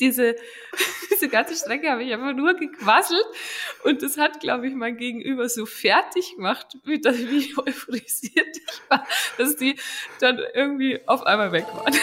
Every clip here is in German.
diese, diese ganze Strecke habe ich einfach nur gequasselt und das hat, glaube ich, mein Gegenüber so fertig gemacht, wie, das, wie euphorisiert ich war, dass die dann irgendwie auf einmal weg waren.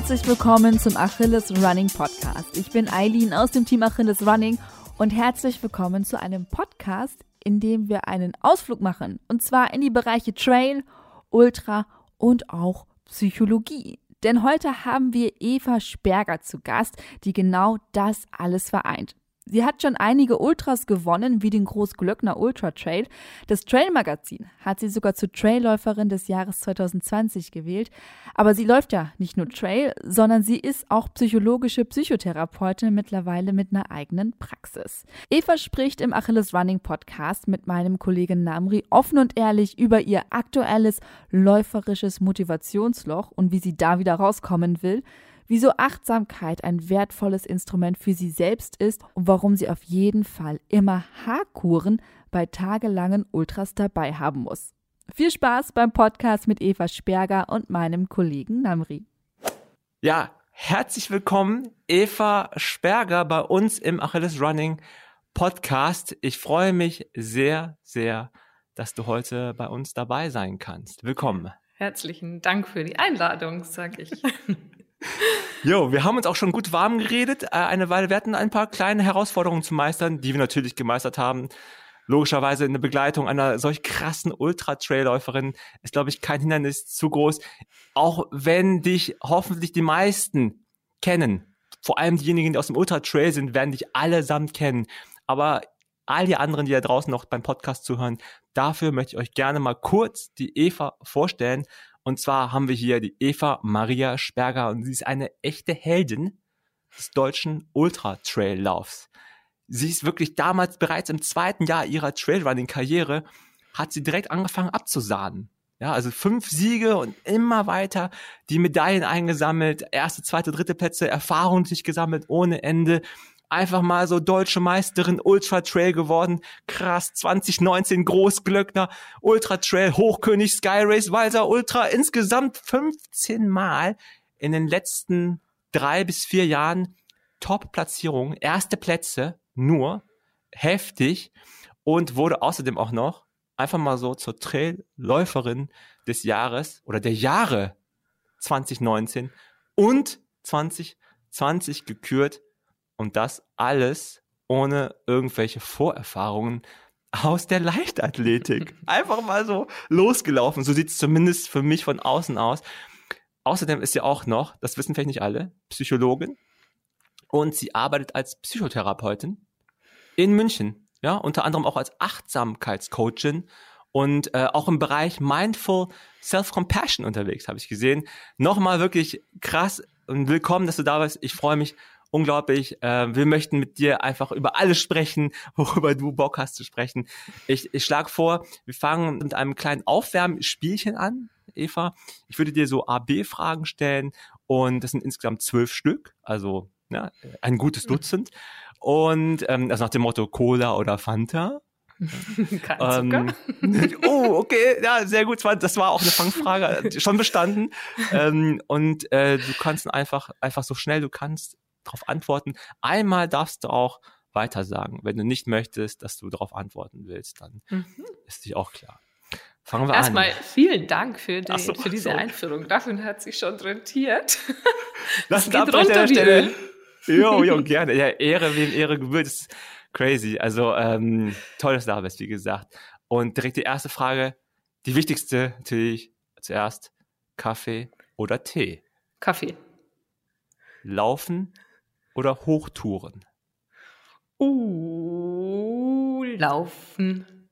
Herzlich willkommen zum Achilles Running Podcast. Ich bin Eileen aus dem Team Achilles Running und herzlich willkommen zu einem Podcast, in dem wir einen Ausflug machen. Und zwar in die Bereiche Trail, Ultra und auch Psychologie. Denn heute haben wir Eva Sperger zu Gast, die genau das alles vereint. Sie hat schon einige Ultras gewonnen, wie den Großglöckner Ultra Trail. Das Trail Magazin hat sie sogar zur Trailläuferin des Jahres 2020 gewählt. Aber sie läuft ja nicht nur Trail, sondern sie ist auch psychologische Psychotherapeutin mittlerweile mit einer eigenen Praxis. Eva spricht im Achilles Running Podcast mit meinem Kollegen Namri offen und ehrlich über ihr aktuelles läuferisches Motivationsloch und wie sie da wieder rauskommen will wieso Achtsamkeit ein wertvolles Instrument für sie selbst ist und warum sie auf jeden Fall immer Haarkuren bei tagelangen Ultras dabei haben muss. Viel Spaß beim Podcast mit Eva Sperger und meinem Kollegen Namri. Ja, herzlich willkommen, Eva Sperger, bei uns im Achilles Running Podcast. Ich freue mich sehr, sehr, dass du heute bei uns dabei sein kannst. Willkommen. Herzlichen Dank für die Einladung, sag ich. Jo, wir haben uns auch schon gut warm geredet. Äh, eine Weile, wir hatten ein paar kleine Herausforderungen zu meistern, die wir natürlich gemeistert haben. Logischerweise eine Begleitung einer solch krassen Ultra-Trail-Läuferin ist, glaube ich, kein Hindernis zu groß. Auch wenn dich hoffentlich die meisten kennen. Vor allem diejenigen, die aus dem Ultra-Trail sind, werden dich allesamt kennen. Aber all die anderen, die da draußen noch beim Podcast zuhören, dafür möchte ich euch gerne mal kurz die Eva vorstellen. Und zwar haben wir hier die Eva Maria Sperger und sie ist eine echte Heldin des deutschen Ultra-Trail-Laufs. Sie ist wirklich damals bereits im zweiten Jahr ihrer Trailrunning-Karriere hat sie direkt angefangen abzusahnen. Ja, also fünf Siege und immer weiter die Medaillen eingesammelt, erste, zweite, dritte Plätze, Erfahrung sich gesammelt ohne Ende einfach mal so deutsche Meisterin Ultra Trail geworden. Krass, 2019 Großglöckner, Ultra Trail, Hochkönig, Sky Race, Walser Ultra, insgesamt 15 Mal in den letzten drei bis vier Jahren Top-Platzierungen, erste Plätze, nur, heftig und wurde außerdem auch noch einfach mal so zur Trailläuferin des Jahres oder der Jahre 2019 und 2020 gekürt und das alles ohne irgendwelche Vorerfahrungen aus der Leichtathletik. Einfach mal so losgelaufen. So sieht es zumindest für mich von außen aus. Außerdem ist sie auch noch, das wissen vielleicht nicht alle, Psychologin. Und sie arbeitet als Psychotherapeutin in München. Ja, unter anderem auch als Achtsamkeitscoachin und äh, auch im Bereich Mindful Self-Compassion unterwegs, habe ich gesehen. Nochmal wirklich krass und willkommen, dass du da bist. Ich freue mich unglaublich. Äh, wir möchten mit dir einfach über alles sprechen, worüber du Bock hast zu sprechen. Ich, ich schlage vor, wir fangen mit einem kleinen Aufwärmspielchen an, Eva. Ich würde dir so A-B-Fragen stellen und das sind insgesamt zwölf Stück, also ja, ein gutes mhm. Dutzend. Und ähm, also nach dem Motto Cola oder Fanta. Kein ähm, oh, okay, ja, sehr gut. Das war auch eine Fangfrage, schon bestanden. Ähm, und äh, du kannst einfach, einfach so schnell du kannst darauf antworten. Einmal darfst du auch weiter sagen. Wenn du nicht möchtest, dass du darauf antworten willst, dann mhm. ist dich auch klar. Fangen wir Erstmal an. Erstmal vielen Dank für, die, so, für diese so. Einführung. Davon hat sich schon rentiert. Das, geht runter wie Stelle. Jo, jo, gerne. Ja, Ehre wem Ehre gebührt. Das ist crazy. Also ähm, toll, dass du da bist, wie gesagt. Und direkt die erste Frage, die wichtigste natürlich zuerst. Kaffee oder Tee? Kaffee. Laufen oder Hochtouren? Uh, laufen.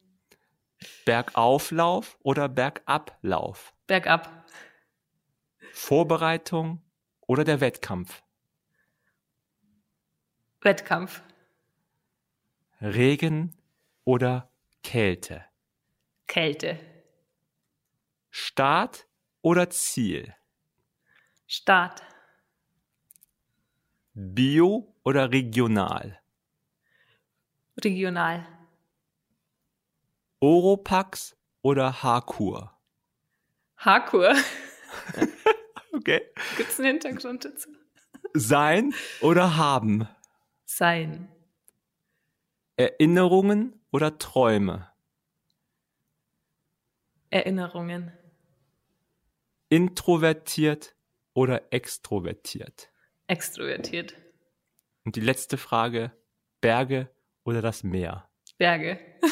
Bergauflauf oder Bergablauf? Bergab. Vorbereitung oder der Wettkampf? Wettkampf. Regen oder Kälte? Kälte. Start oder Ziel? Start. Bio oder regional? Regional. Oropax oder Haarkur? Haarkur. Okay. Gibt es einen Hintergrund dazu? Sein oder haben? Sein. Erinnerungen oder Träume? Erinnerungen. Introvertiert oder extrovertiert? Extrovertiert. Und die letzte Frage, Berge oder das Meer? Berge.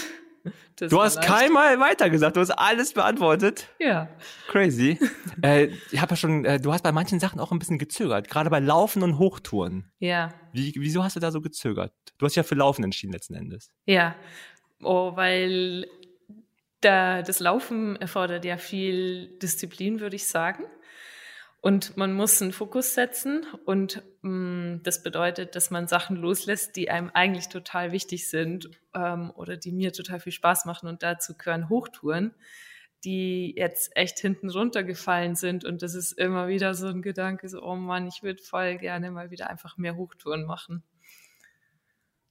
Das Du hast keinmal weitergesagt, du hast alles beantwortet. Ja. Crazy. äh, ich habe ja schon, äh, du hast bei manchen Sachen auch ein bisschen gezögert, gerade bei Laufen und Hochtouren. Ja. Wie, wieso hast du da so gezögert? Du hast ja für Laufen entschieden letzten Endes. Ja. Oh, weil da, das Laufen erfordert ja viel Disziplin, würde ich sagen. Und man muss einen Fokus setzen und mh, das bedeutet, dass man Sachen loslässt, die einem eigentlich total wichtig sind ähm, oder die mir total viel Spaß machen und dazu gehören Hochtouren, die jetzt echt hinten runtergefallen sind und das ist immer wieder so ein Gedanke, so, oh Mann, ich würde voll gerne mal wieder einfach mehr Hochtouren machen.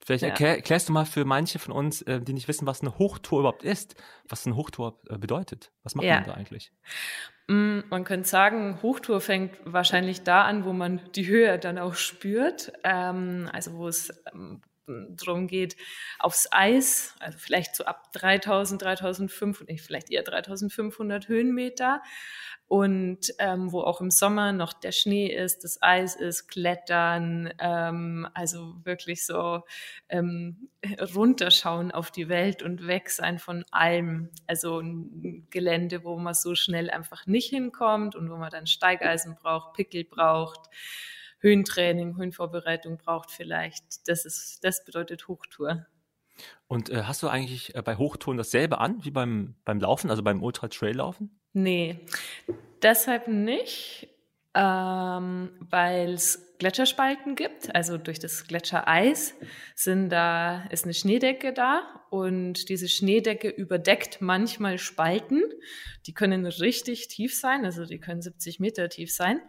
Vielleicht Ja. erklär, erklärst du mal für manche von uns, äh, die nicht wissen, was eine Hochtour überhaupt ist, was eine Hochtour äh, bedeutet. Was macht Ja. man da eigentlich? Mm, Man könnte sagen, Hochtour fängt wahrscheinlich da an, wo man die Höhe dann auch spürt. Ähm, also wo es ähm, darum geht, aufs Eis, also vielleicht so ab 3000, 3500, nee, vielleicht eher 3500 Höhenmeter. Und ähm, wo auch im Sommer noch der Schnee ist, das Eis ist, Klettern, ähm, also wirklich so ähm, runterschauen auf die Welt und weg sein von allem. Also ein Gelände, wo man so schnell einfach nicht hinkommt und wo man dann Steigeisen braucht, Pickel braucht, Höhentraining, Höhenvorbereitung braucht vielleicht. Das ist, das bedeutet Hochtour. Und äh, hast du eigentlich äh, bei Hochtouren dasselbe an wie beim, beim Laufen, also beim Ultra-Trail-Laufen? Nee, deshalb nicht, ähm, weil es Gletscherspalten gibt. Also durch das Gletschereis sind da, ist eine Schneedecke da und diese Schneedecke überdeckt manchmal Spalten. Die können richtig tief sein, also die können 70 Meter tief sein.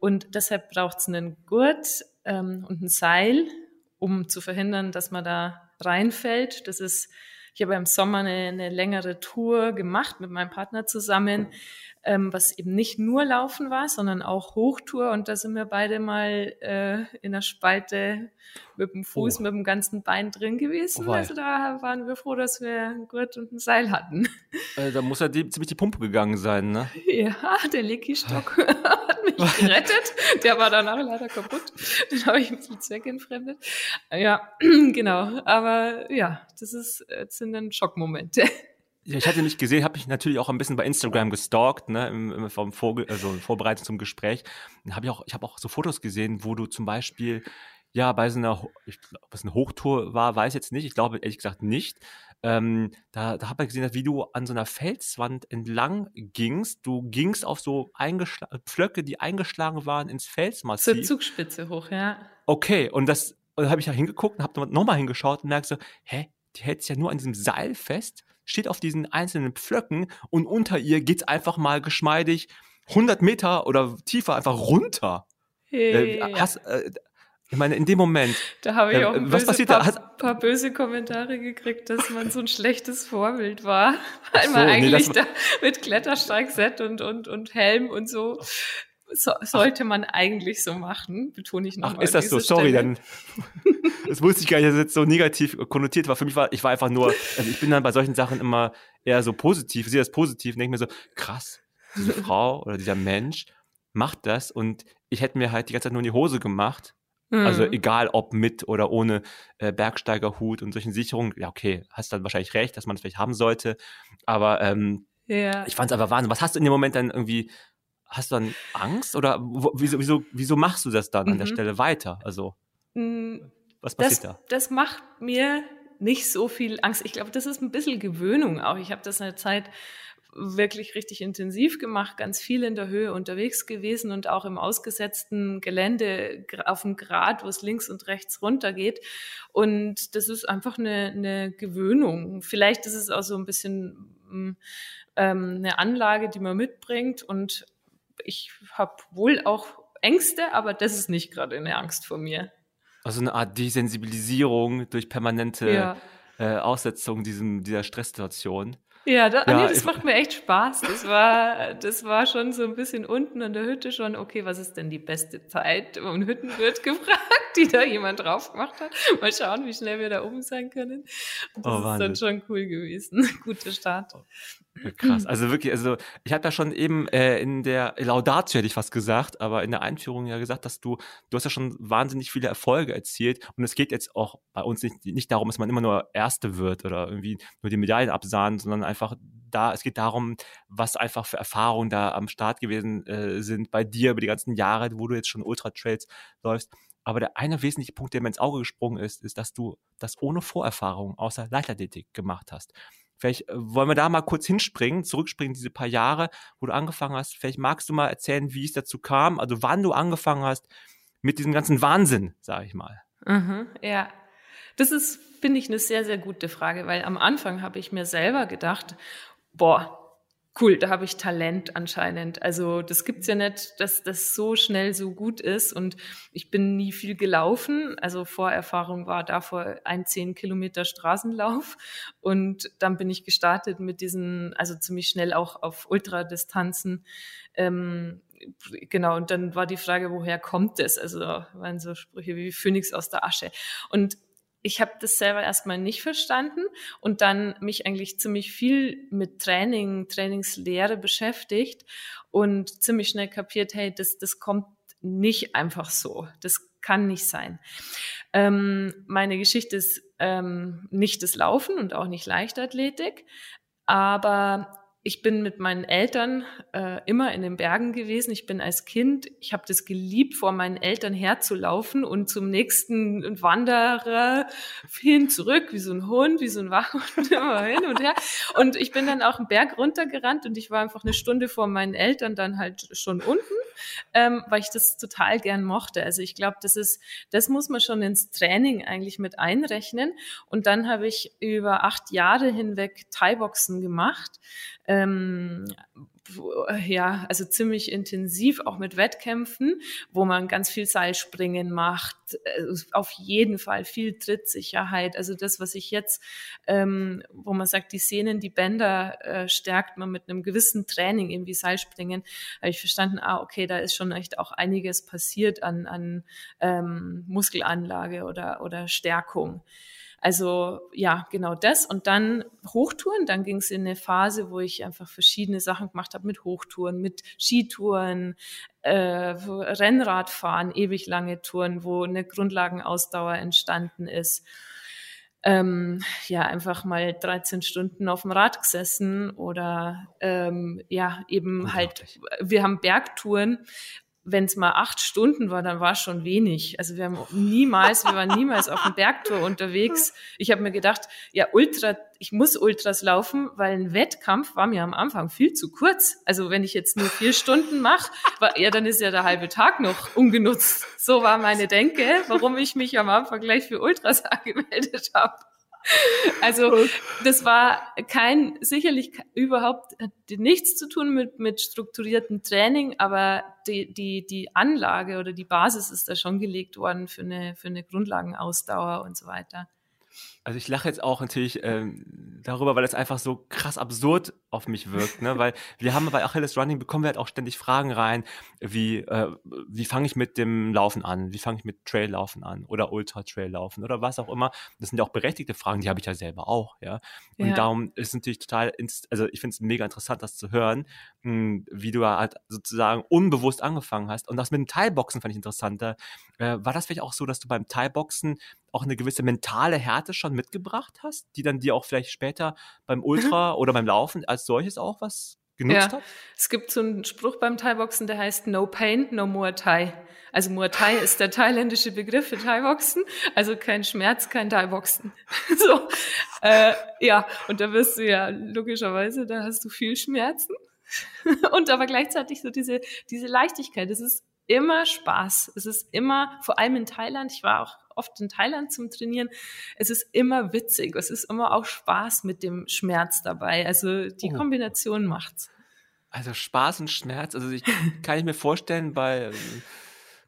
Und deshalb braucht es einen Gurt ähm, und ein Seil, um zu verhindern, dass man da reinfällt. Das ist, ich habe im Sommer eine, eine längere Tour gemacht mit meinem Partner zusammen, ähm, was eben nicht nur Laufen war, sondern auch Hochtour. Und da sind wir beide mal äh, in der Spalte mit dem Fuß, Oh. mit dem ganzen Bein drin gewesen. Oh also da waren wir froh, dass wir einen Gurt und ein Seil hatten. Äh, da muss ja die, ziemlich die Pumpe gegangen sein, ne? Ja, der Lecky-Stock hat mich gerettet. Der war danach leider kaputt. Den habe ich ein bisschen zweckentfremdet. Ja, genau. Aber ja, das ist, das sind dann Schockmomente. Ja, ich hatte mich gesehen, habe mich natürlich auch ein bisschen bei Instagram gestalkt, ne, im, im, vom Vorge also Vorbereitung zum Gespräch. Habe ich auch, ich habe auch so Fotos gesehen, wo du zum Beispiel ja bei so einer, ich glaube, was eine Hochtour war, weiß jetzt nicht. Ich glaube ehrlich gesagt nicht. Ähm, da da habe ich gesehen, wie du an so einer Felswand entlang gingst. Du gingst auf so Pflöcke, die eingeschlagen waren ins Zur Felsmassiv. Zugspitze hoch, ja. Okay, und das und habe ich da hingeguckt und habe nochmal hingeschaut und merkst so, hä, die hält sich ja nur an diesem Seil fest, steht auf diesen einzelnen Pflöcken und unter ihr geht's einfach mal geschmeidig 100 Meter oder tiefer einfach runter. Äh, Ja. hast, äh, ich meine, in dem Moment, Da habe ich äh, auch ein was böse, paar, paar böse Kommentare gekriegt, dass man so ein schlechtes Vorbild war. Weil so, man nee, eigentlich das- da mit Klettersteigset und, und, und Helm und so, so sollte man eigentlich so machen, betone ich noch ach, mal ist das so, dieser sorry, Stelle. dann, das wusste ich gar nicht, dass es jetzt so negativ konnotiert war. Für mich war, ich war einfach nur, also ich bin dann bei solchen Sachen immer eher so positiv, sehe das positiv und denke mir so, krass, diese Frau oder dieser Mensch macht das und ich hätte mir halt die ganze Zeit nur in die Hose gemacht Also Hm. egal ob mit oder ohne äh, Bergsteigerhut und solchen Sicherungen. Ja, okay, hast dann wahrscheinlich recht, dass man es vielleicht haben sollte. Aber ähm, ja. ich fand es einfach Wahnsinn. Was hast du in dem Moment dann irgendwie, hast du dann Angst oder wo, wieso, wieso, wieso machst du das dann an der Mhm. Stelle weiter? Also, Mm, was das, passiert da? das macht mir nicht so viel Angst. Ich glaube, das ist ein bisschen Gewöhnung auch. Ich habe das eine Zeit wirklich richtig intensiv gemacht, ganz viel in der Höhe unterwegs gewesen und auch im ausgesetzten Gelände auf dem Grat, wo es links und rechts runter geht. Und das ist einfach eine, eine Gewöhnung. Vielleicht ist es auch so ein bisschen mm, ähm, eine Anlage, die man mitbringt. Und ich habe wohl auch Ängste, aber das ist nicht gerade eine Angst vor mir. Also eine Art Desensibilisierung durch permanente Ja. äh, Aussetzung diesem, dieser Stresssituation. Ja, da, ah, Ja, nee, das macht mir echt Spaß. Das war, das war schon so ein bisschen unten an der Hütte schon, okay, was ist denn die beste Zeit? Und Hüttenwirt gefragt, die da jemand drauf gemacht hat. Mal schauen, wie schnell wir da oben sein können. Und das Oh, ist dann schon cool gewesen. Guter Start. Ja, Krass. Also wirklich, also ich habe ja schon eben äh, in der Laudatio hätte ich fast gesagt, aber in der Einführung ja gesagt, dass du, du hast ja schon wahnsinnig viele Erfolge erzielt und es geht jetzt auch bei uns nicht, nicht darum, dass man immer nur Erste wird oder irgendwie nur die Medaillen absahnen, sondern einfach da, es geht darum, was einfach für Erfahrungen da am Start gewesen äh, sind bei dir über die ganzen Jahre, wo du jetzt schon Ultra Trails läufst. Aber der eine wesentliche Punkt, der mir ins Auge gesprungen ist, ist, dass du das ohne Vorerfahrung außer Leichtathletik gemacht hast. Vielleicht äh, wollen wir da mal kurz hinspringen, zurückspringen, diese paar Jahre, wo du angefangen hast. Vielleicht magst du mal erzählen, wie es dazu kam, also wann du angefangen hast mit diesem ganzen Wahnsinn, sage ich mal. Mhm, ja. Das ist, finde ich, eine sehr, sehr gute Frage, weil am Anfang habe ich mir selber gedacht, boah, cool, da habe ich Talent anscheinend. Also das gibt's ja nicht, dass das so schnell so gut ist. Und ich bin nie viel gelaufen. Also Vorerfahrung war davor ein 10 Kilometer Straßenlauf. Und dann bin ich gestartet mit diesen, also ziemlich schnell auch auf Ultradistanzen. Ähm, genau, und dann war die Frage, woher kommt es? Also waren so Sprüche wie Phönix aus der Asche. Und ich habe das selber erstmal nicht verstanden und dann mich eigentlich ziemlich viel mit Training, Trainingslehre beschäftigt und ziemlich schnell kapiert, hey, das, das kommt nicht einfach so. Das kann nicht sein. Ähm, meine Geschichte ist ähm, nicht das Laufen und auch nicht Leichtathletik, aber ich bin mit meinen Eltern äh, immer in den Bergen gewesen. Ich bin als Kind, ich habe das geliebt, vor meinen Eltern herzulaufen und zum nächsten Wanderer hin zurück, wie so ein Hund, wie so ein Wachhund, immer hin und her. Und ich bin dann auch einen Berg runtergerannt und ich war einfach eine Stunde vor meinen Eltern dann halt schon unten, ähm, weil ich das total gern mochte. Also ich glaube, das ist, das muss man schon ins Training eigentlich mit einrechnen. Und dann habe ich über acht Jahre hinweg Thai-Boxen gemacht ähm, ja, also ziemlich intensiv, auch mit Wettkämpfen, wo man ganz viel Seilspringen macht, äh, auf jeden Fall viel Trittsicherheit. Also das, was ich jetzt, ähm, wo man sagt, die Sehnen, die Bänder äh, stärkt man mit einem gewissen Training, irgendwie Seilspringen, habe ich verstanden, ah, okay, da ist schon echt auch einiges passiert an, an ähm, Muskelanlage oder, oder Stärkung. Also ja, genau das. Und dann Hochtouren. Dann ging es in eine Phase, wo ich einfach verschiedene Sachen gemacht habe mit Hochtouren, mit Skitouren, äh, Rennradfahren, ewig lange Touren, wo eine Grundlagenausdauer entstanden ist. Ähm, ja, einfach mal 13 Stunden auf dem Rad gesessen oder ähm, ja, eben halt, wir haben Bergtouren, wenn es mal acht Stunden war, dann war es schon wenig. Also wir haben niemals, wir waren niemals auf dem Bergtour unterwegs. Ich habe mir gedacht, ja, Ultra, ich muss Ultras laufen, weil ein Wettkampf war mir am Anfang viel zu kurz. Also wenn ich jetzt nur vier Stunden mache, ja, dann ist ja der halbe Tag noch ungenutzt. So war meine Denke, warum ich mich am Anfang gleich für Ultras angemeldet habe. Also das war kein, sicherlich überhaupt nichts zu tun mit, mit strukturiertem Training, aber die, die, die Anlage oder die Basis ist da schon gelegt worden für eine, für eine Grundlagenausdauer und so weiter. Also ich lache jetzt auch natürlich ähm, darüber, weil es einfach so krass absurd auf mich wirkt, ne? Weil wir haben bei Achilles Running bekommen wir halt auch ständig Fragen rein, wie äh, wie fange ich mit dem Laufen an, wie fange ich mit Traillaufen an oder Ultra Traillaufen oder was auch immer. Das sind ja auch berechtigte Fragen, die habe ich ja selber auch, ja. Und Ja. darum ist es natürlich total, also ich finde es mega interessant, das zu hören, mh, wie du halt sozusagen unbewusst angefangen hast. Und das mit dem Thai-Boxen fand ich interessanter. Äh, war das vielleicht auch so, dass du beim Thai-Boxen auch eine gewisse mentale Härte schon mitgebracht hast, die dann dir auch vielleicht später beim Ultra oder beim Laufen als solches auch was genutzt Ja. hat? Es gibt so einen Spruch beim Thai-Boxen, der heißt No Pain, No Muay Thai. Also Muay Thai ist der thailändische Begriff für Thai-Boxen, also kein Schmerz, kein Thai-Boxen. so, äh, ja, und da wirst du ja logischerweise, da hast du viel Schmerzen und aber gleichzeitig so diese, diese Leichtigkeit. Es ist immer Spaß. Es ist immer, vor allem in Thailand, ich war auch oft in Thailand zum Trainieren, es ist immer witzig. Es ist immer auch Spaß mit dem Schmerz dabei. Also die Oh. Kombination macht's. Also Spaß und Schmerz, also ich kann ich mir vorstellen, bei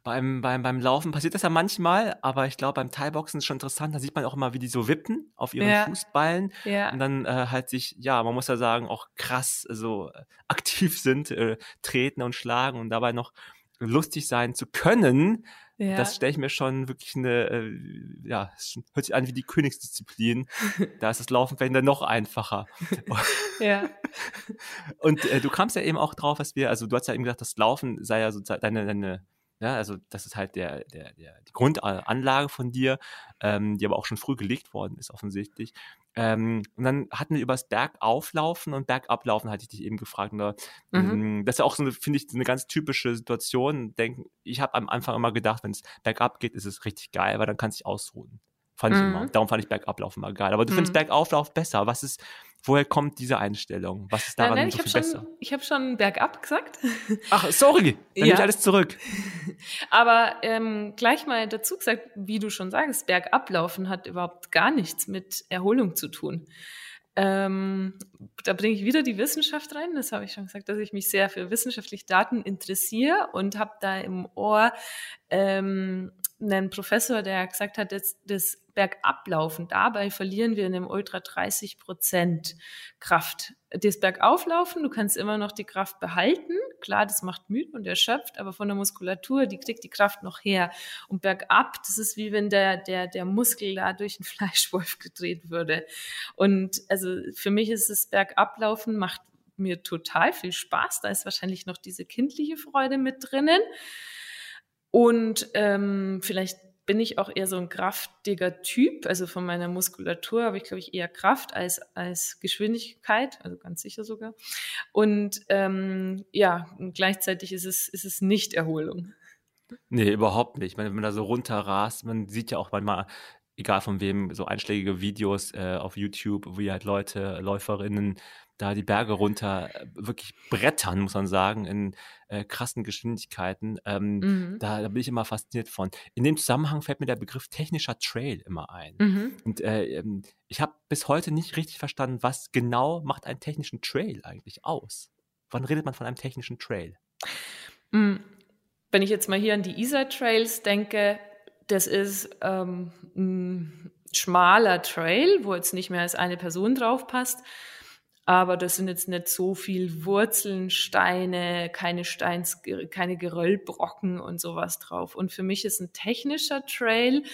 beim, beim, beim Laufen passiert das ja manchmal, aber ich glaube, beim Thai-Boxen ist schon interessant. Da sieht man auch immer, wie die so wippen auf ihren Ja. Fußballen Ja. und dann äh, halt sich, ja, man muss ja sagen, auch krass so äh, aktiv sind, äh, treten und schlagen und dabei noch lustig sein zu können. ja. Das stelle ich mir schon wirklich eine, äh, ja, es hört sich an wie die Königsdisziplin. da ist das Laufen vielleicht dann noch einfacher. ja. Und äh, du kamst ja eben auch drauf, was wir, also du hast ja eben gesagt, das Laufen sei ja sozusagen deine, deine ja, also das ist halt der, der, der, die Grundanlage von dir, ähm, die aber auch schon früh gelegt worden ist, offensichtlich. Ähm, und dann hatten wir über das Bergauflaufen und Bergablaufen, hatte ich dich eben gefragt. Da, Mhm. ähm, Das ist ja auch so, finde ich, eine ganz typische Situation. Denken, ich habe am Anfang immer gedacht, wenn es bergab geht, ist es richtig geil, weil dann kannst du dich ausruhen. Fand ich Mhm. immer. Darum fand ich Bergablaufen immer geil. Aber du findest Mhm. Bergauflauf besser. Was ist, woher kommt diese Einstellung? Was ist daran Nein, nein, so ich habe viel schon, besser? ich hab schon bergab gesagt. Ach, sorry, dann Ja. ich alles zurück. Aber ähm, gleich mal dazu gesagt, wie du schon sagst, Bergablaufen hat überhaupt gar nichts mit Erholung zu tun. Ähm, da bringe ich wieder die Wissenschaft rein. Das habe ich schon gesagt, dass ich mich sehr für wissenschaftliche Daten interessiere und habe da im Ohr ähm, einen Professor, der gesagt hat, dass das Bergablaufen, dabei verlieren wir in dem Ultra 30 Prozent Kraft. Das Bergauflaufen, du kannst immer noch die Kraft behalten. Klar, das macht müde und erschöpft, aber von der Muskulatur, die kriegt die Kraft noch her. Und bergab, das ist wie wenn der, der, der Muskel da durch einen Fleischwolf gedreht würde. Und also für mich ist das Bergablaufen macht mir total viel Spaß. Da ist wahrscheinlich noch diese kindliche Freude mit drinnen. Und ähm, vielleicht bin ich auch eher so ein kraftiger Typ. Also von meiner Muskulatur habe ich, glaube ich, eher Kraft als, als Geschwindigkeit, also ganz sicher sogar. Und ähm, ja, und gleichzeitig ist es, ist es nicht Erholung. Nee, überhaupt nicht. Wenn man da so runterrast, man sieht ja auch manchmal, egal von wem, so einschlägige Videos äh, auf YouTube, wie halt Leute, Läuferinnen da die Berge runter äh, wirklich brettern, muss man sagen, in äh, krassen Geschwindigkeiten. Ähm, Mhm. da, da bin ich immer fasziniert von. In dem Zusammenhang fällt mir der Begriff technischer Trail immer ein. Mhm. Und äh, ähm, ich habe bis heute nicht richtig verstanden, was genau macht einen technischen Trail eigentlich aus? Wann redet man von einem technischen Trail? Mm, Wenn ich jetzt mal hier an die Isar Trails denke, das ist ähm, ein schmaler Trail, wo jetzt nicht mehr als eine Person drauf passt. Aber das sind jetzt nicht so viel Wurzeln, Steine, keine Steins, keine Geröllbrocken und sowas drauf. Und für mich ist ein technischer Trail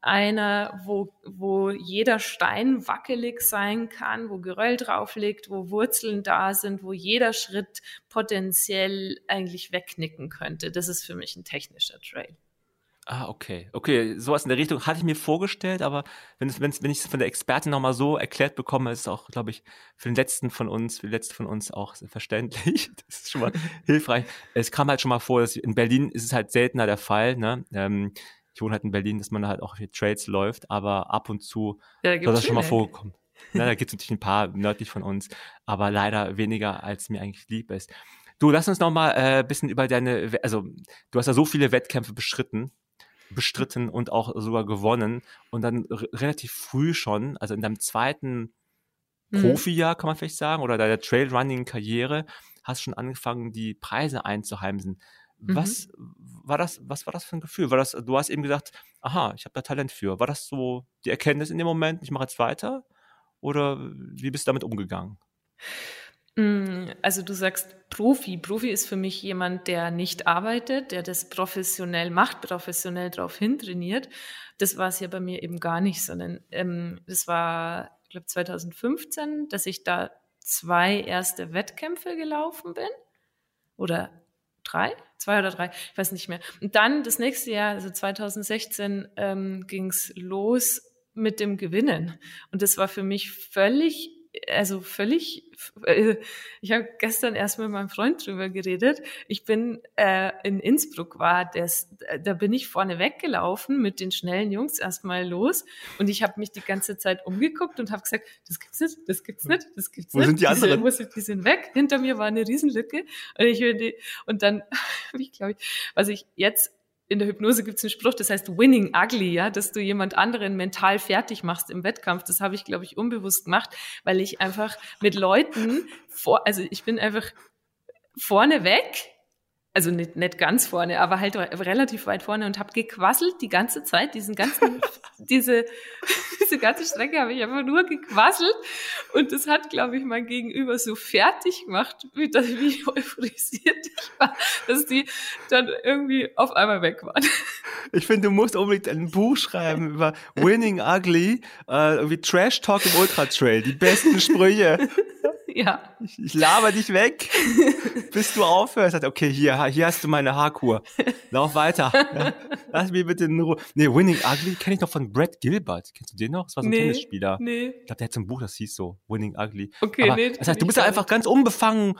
einer, wo, wo jeder Stein wackelig sein kann, wo Geröll drauf liegt, wo Wurzeln da sind, wo jeder Schritt potenziell eigentlich wegnicken könnte. Das ist für mich ein technischer Trail. Ah, okay. Okay, sowas in der Richtung hatte ich mir vorgestellt, aber wenn, es, wenn, es, wenn ich es von der Expertin nochmal so erklärt bekomme, ist es auch, glaube ich, für den letzten von uns, für die letzte von uns auch verständlich. Das ist schon mal hilfreich. Es kam halt schon mal vor, dass in Berlin ist es halt seltener der Fall, ne? Ähm, ich wohne halt in Berlin, dass man halt auch für Trails läuft, aber ab und zu Ja, da soll das schon mal vorgekommen. Na, da gibt es natürlich ein paar nördlich von uns, aber leider weniger, als mir eigentlich lieb ist. Du, lass uns noch mal äh, ein bisschen über deine, also du hast ja so viele Wettkämpfe beschritten, bestritten und auch sogar gewonnen und dann relativ früh schon, also in deinem zweiten Mhm. Profijahr, kann man vielleicht sagen, oder deiner Trailrunning-Karriere, hast schon angefangen, die Preise einzuheimsen. Mhm. Was war das, was war das für ein Gefühl? War das, du hast eben gesagt, aha, ich habe da Talent für. War das so die Erkenntnis in dem Moment, ich mache jetzt weiter? Oder wie bist du damit umgegangen? Mm, Also du sagst Profi. Profi ist für mich jemand, der nicht arbeitet, der das professionell macht, professionell darauf hintrainiert. Das war es ja bei mir eben gar nicht, sondern ähm, das war, ich glaube, 2015, dass ich da zwei erste Wettkämpfe gelaufen bin. Oder drei? Zwei oder drei? Ich weiß nicht mehr. Und dann das nächste Jahr, also 2016, ähm, ging es los mit dem Gewinnen. Und das war für mich völlig also völlig, äh, ich habe gestern erst mit meinem Freund drüber geredet. Ich bin äh, in Innsbruck war das, da bin ich vorne weggelaufen mit den schnellen Jungs erstmal los und ich habe mich die ganze Zeit umgeguckt und habe gesagt, das gibt's nicht, das gibt's nicht, das gibt's Wo nicht. sind die anderen? wo sind- Die sind weg. Hinter mir war eine Riesenlücke und ich die, und dann habe ich glaube ich, was ich jetzt in der Hypnose gibt es einen Spruch, das heißt winning ugly, ja, dass du jemand anderen mental fertig machst im Wettkampf. Das habe ich, glaube ich, unbewusst gemacht, weil ich einfach mit Leuten vor, also ich bin einfach vorne weg also nicht, nicht ganz vorne, aber halt relativ weit vorne und habe gequasselt die ganze Zeit, diesen ganzen, diese, diese ganze Strecke habe ich einfach nur gequasselt und das hat, glaube ich, mein Gegenüber so fertig gemacht, wie, das, wie euphorisiert ich war, dass die dann irgendwie auf einmal weg waren. Ich finde, du musst unbedingt ein Buch schreiben über Winning Ugly, äh, irgendwie Trash Talk im Ultra Trail, die besten Sprüche. Ja. Ich, laber dich weg, bis du aufhörst. Okay, hier, hier hast du meine Haarkur. Lauf weiter. Ja, lass mich bitte in Ruhe. Nee, Winning Ugly kenne ich noch von Brad Gilbert. Kennst du den noch? Das war so ein nee, Tennisspieler. Nee. Ich glaube, der hat so ein Buch, das hieß so, Winning Ugly. Okay, Aber, nee. Das heißt, du bist ja einfach ganz unbefangen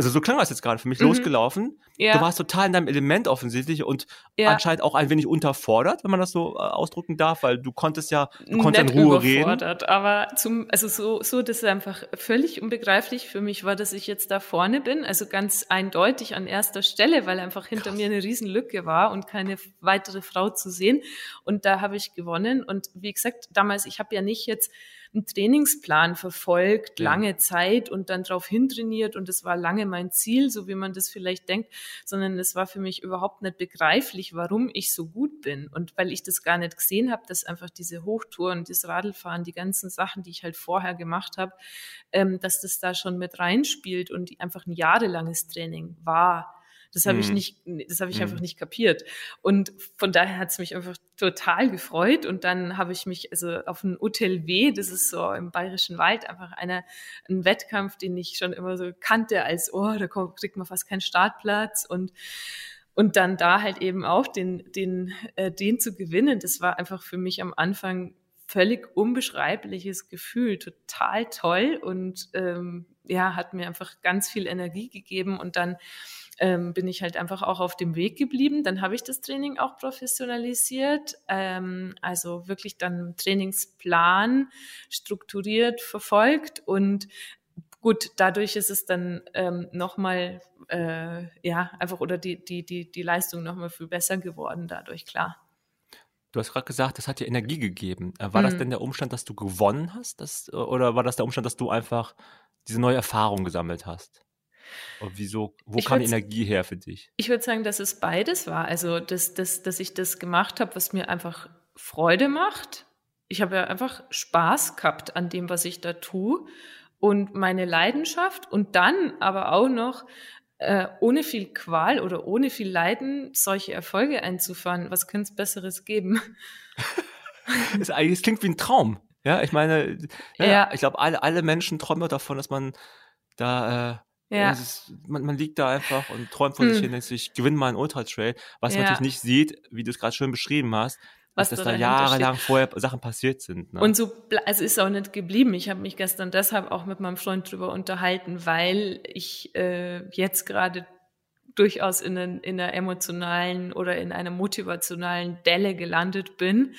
also so klang das jetzt gerade für mich, mhm. losgelaufen. Ja. Du warst total in deinem Element offensichtlich und ja. anscheinend auch ein wenig unterfordert, wenn man das so äh, ausdrücken darf, weil du konntest ja, du konntest Nicht in Ruhe reden. Aber zum, also so, so, das ist einfach völlig unbegreiflich für mich war, dass ich jetzt da vorne bin, also ganz eindeutig an erster Stelle, weil einfach hinter Krass. mir eine Riesenlücke war und keine weitere Frau zu sehen. Und da habe ich gewonnen. Und wie gesagt, damals, ich habe ja nicht jetzt einen Trainingsplan verfolgt, ja. lange Zeit und dann darauf hintrainiert und das war lange mein Ziel, so wie man das vielleicht denkt, sondern es war für mich überhaupt nicht begreiflich, warum ich so gut bin und weil ich das gar nicht gesehen habe, dass einfach diese Hochtouren, das Radlfahren, die ganzen Sachen, die ich halt vorher gemacht habe, ähm, dass das da schon mit reinspielt und einfach ein jahrelanges Training war das habe mhm. ich nicht, das habe ich mhm. einfach nicht kapiert. Und von daher hat es mich einfach total gefreut. Und dann habe ich mich also auf ein Hotel W, das ist so im Bayerischen Wald, einfach einer, ein Wettkampf, den ich schon immer so kannte als, oh, da kriegt man fast keinen Startplatz und und dann da halt eben auch den, den, äh, den zu gewinnen, das war einfach für mich am Anfang völlig unbeschreibliches Gefühl, total toll und ähm, ja, hat mir einfach ganz viel Energie gegeben und dann ähm, bin ich halt einfach auch auf dem Weg geblieben. Dann habe ich das Training auch professionalisiert, ähm, also wirklich dann Trainingsplan strukturiert verfolgt und gut, dadurch ist es dann ähm, nochmal, äh, ja, einfach oder die, die, die, die Leistung nochmal viel besser geworden dadurch, klar. Du hast gerade gesagt, das hat dir Energie gegeben. Äh, war mhm. das denn der Umstand, dass du gewonnen hast? Das, oder war das der Umstand, dass du einfach diese neue Erfahrung gesammelt hast? Und wieso, wo ich kam Energie her für dich? Ich würde sagen, dass es beides war. Also, dass, dass, dass ich das gemacht habe, was mir einfach Freude macht. Ich habe ja einfach Spaß gehabt an dem, was ich da tue und meine Leidenschaft und dann aber auch noch äh, ohne viel Qual oder ohne viel Leiden solche Erfolge einzufahren. Was könnte es Besseres geben? das, das klingt wie ein Traum. Ja, ich meine, ja, ja. ich glaube, alle, alle Menschen träumen davon, dass man da äh, ja. Ist, man, man, liegt da einfach und träumt von hm. sich hin, dass ich gewinne mal einen Ultra Trail, was ja. man natürlich nicht sieht, wie du es gerade schön beschrieben hast, was dass da jahrelang steht. vorher Sachen passiert sind. Ne? Und so, also ist auch nicht geblieben. Ich habe mich gestern deshalb auch mit meinem Freund drüber unterhalten, weil ich äh, jetzt gerade durchaus in, in einer emotionalen oder in einer motivationalen Delle gelandet bin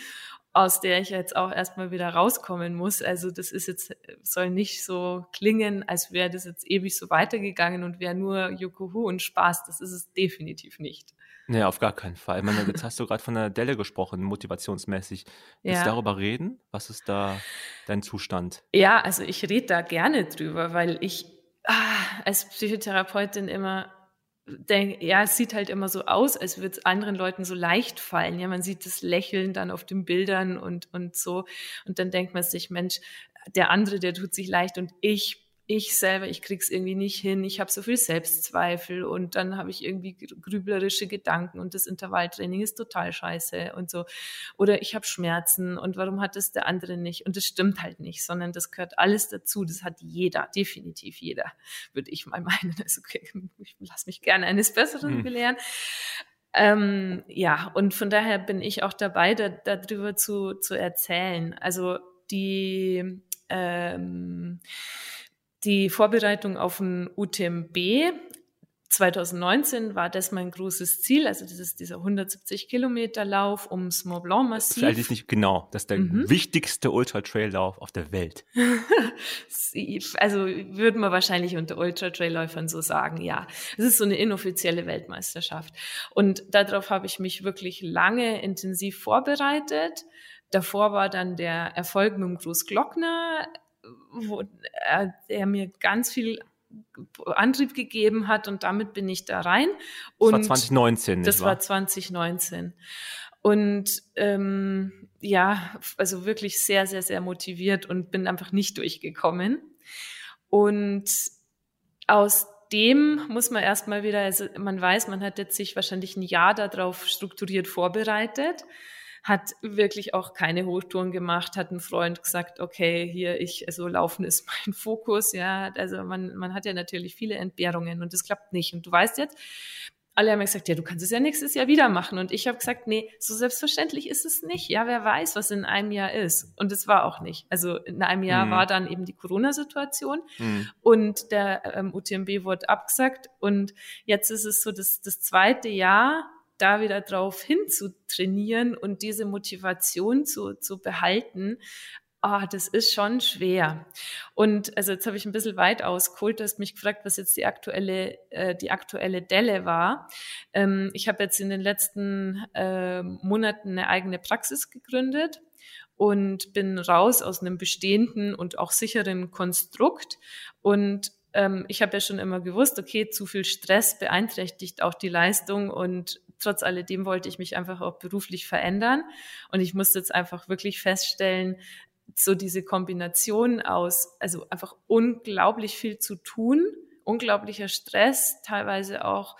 aus der ich jetzt auch erstmal wieder rauskommen muss. Also das ist jetzt, soll nicht so klingen, als wäre das jetzt ewig so weitergegangen und wäre nur Yokohu und Spaß. Das ist es definitiv nicht. Nee, auf gar keinen Fall. Ich meine, jetzt hast du gerade von der Delle gesprochen, motivationsmäßig. Willst ja. du darüber reden? Was ist da dein Zustand? Ja, also ich rede da gerne drüber, weil ich ah, als Psychotherapeutin immer denke, ja, es sieht halt immer so aus, als würde es anderen Leuten so leicht fallen. Ja, man sieht das Lächeln dann auf den Bildern und, und so. Und dann denkt man sich, Mensch, der andere, der tut sich leicht und ich ich selber, ich krieg's irgendwie nicht hin, ich habe so viel Selbstzweifel und dann habe ich irgendwie grüblerische Gedanken und das Intervalltraining ist total scheiße und so. Oder ich habe Schmerzen und warum hat das der andere nicht? Und das stimmt halt nicht, sondern das gehört alles dazu. Das hat jeder, definitiv jeder, würde ich mal meinen. Also okay, ich lasse mich gerne eines Besseren hm. belehren. Ähm, ja, und von daher bin ich auch dabei, da, darüber zu, zu erzählen. Also die ähm, die Vorbereitung auf ein UTMB 2019 war das mein großes Ziel. Also das ist dieser 170 Kilometer Lauf ums Mont Blanc Massiv. Das ist nicht genau. Das ist der mhm. wichtigste Ultra Trail Lauf auf der Welt. also würden wir wahrscheinlich unter Ultra Trail Läufern so sagen. Ja, es ist so eine inoffizielle Weltmeisterschaft. Und darauf habe ich mich wirklich lange intensiv vorbereitet. Davor war dann der Erfolg mit dem Großglockner wo er, er mir ganz viel Antrieb gegeben hat und damit bin ich da rein. Und das war 2019, Das war 2019. Und ähm, ja, also wirklich sehr, sehr, sehr motiviert und bin einfach nicht durchgekommen. Und aus dem muss man erstmal wieder, also man weiß, man hat jetzt sich wahrscheinlich ein Jahr darauf strukturiert vorbereitet, hat wirklich auch keine Hochtouren gemacht, hat ein Freund gesagt, okay, hier ich, also Laufen ist mein Fokus, ja, also man, man hat ja natürlich viele Entbehrungen und das klappt nicht. Und du weißt jetzt, alle haben gesagt, ja, du kannst es ja nächstes Jahr wieder machen. Und ich habe gesagt, nee, so selbstverständlich ist es nicht. Ja, wer weiß, was in einem Jahr ist. Und es war auch nicht. Also in einem Jahr mhm. war dann eben die Corona-Situation mhm. und der ähm, UTMB wurde abgesagt. Und jetzt ist es so, dass das zweite Jahr da wieder drauf hinzutrainieren und diese Motivation zu, zu behalten, Ah, das ist schon schwer. Und also jetzt habe ich ein bisschen weit ausgeholt. Du hast mich gefragt, was jetzt die aktuelle, äh, die aktuelle Delle war. Ähm, ich habe jetzt in den letzten äh, Monaten eine eigene Praxis gegründet und bin raus aus einem bestehenden und auch sicheren Konstrukt. Und ähm, ich habe ja schon immer gewusst, okay, zu viel Stress beeinträchtigt auch die Leistung und trotz alledem wollte ich mich einfach auch beruflich verändern. Und ich musste jetzt einfach wirklich feststellen, so diese Kombination aus, also einfach unglaublich viel zu tun, unglaublicher Stress, teilweise auch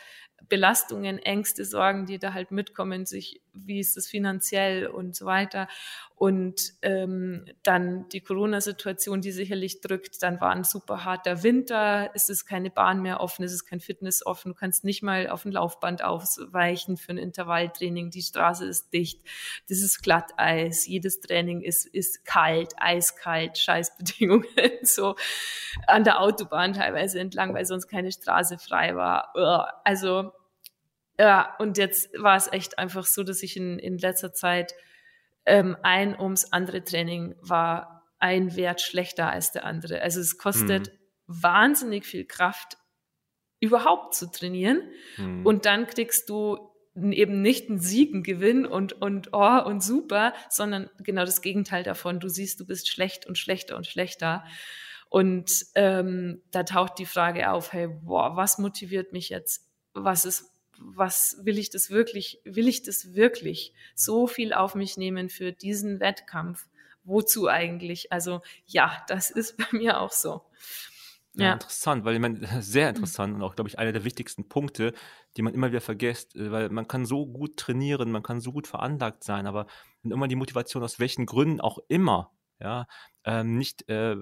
Belastungen, Ängste, Sorgen, die da halt mitkommen, sich, wie ist es finanziell und so weiter. Und ähm, dann die Corona-Situation, die sicherlich drückt. Dann war ein super harter Winter, es ist keine Bahn mehr offen, es ist kein Fitness offen, du kannst nicht mal auf ein Laufband ausweichen für ein Intervalltraining, die Straße ist dicht, das ist Glatteis, jedes Training ist, ist kalt, eiskalt, Scheißbedingungen, so an der Autobahn teilweise entlang, weil sonst keine Straße frei war. Also ja, und jetzt war es echt einfach so, dass ich in, in letzter Zeit ähm, ein ums andere Training war ein Wert schlechter als der andere. Also es kostet mhm. wahnsinnig viel Kraft, überhaupt zu trainieren. Mhm. Und dann kriegst du eben nicht einen Siegengewinn und, und oh und super, sondern genau das Gegenteil davon. Du siehst, du bist schlecht und schlechter und schlechter. Und ähm, da taucht die Frage auf, hey, boah, was motiviert mich jetzt? Was ist was will ich das wirklich, will ich das wirklich so viel auf mich nehmen für diesen Wettkampf? Wozu eigentlich? Also ja, das ist bei mir auch so. Ja, ja. interessant, weil ich meine, sehr interessant und auch, glaube ich, einer der wichtigsten Punkte, die man immer wieder vergisst, äh, weil man kann so gut trainieren, man kann so gut veranlagt sein, aber wenn immer die Motivation aus welchen Gründen auch immer, ja, ähm, nicht äh,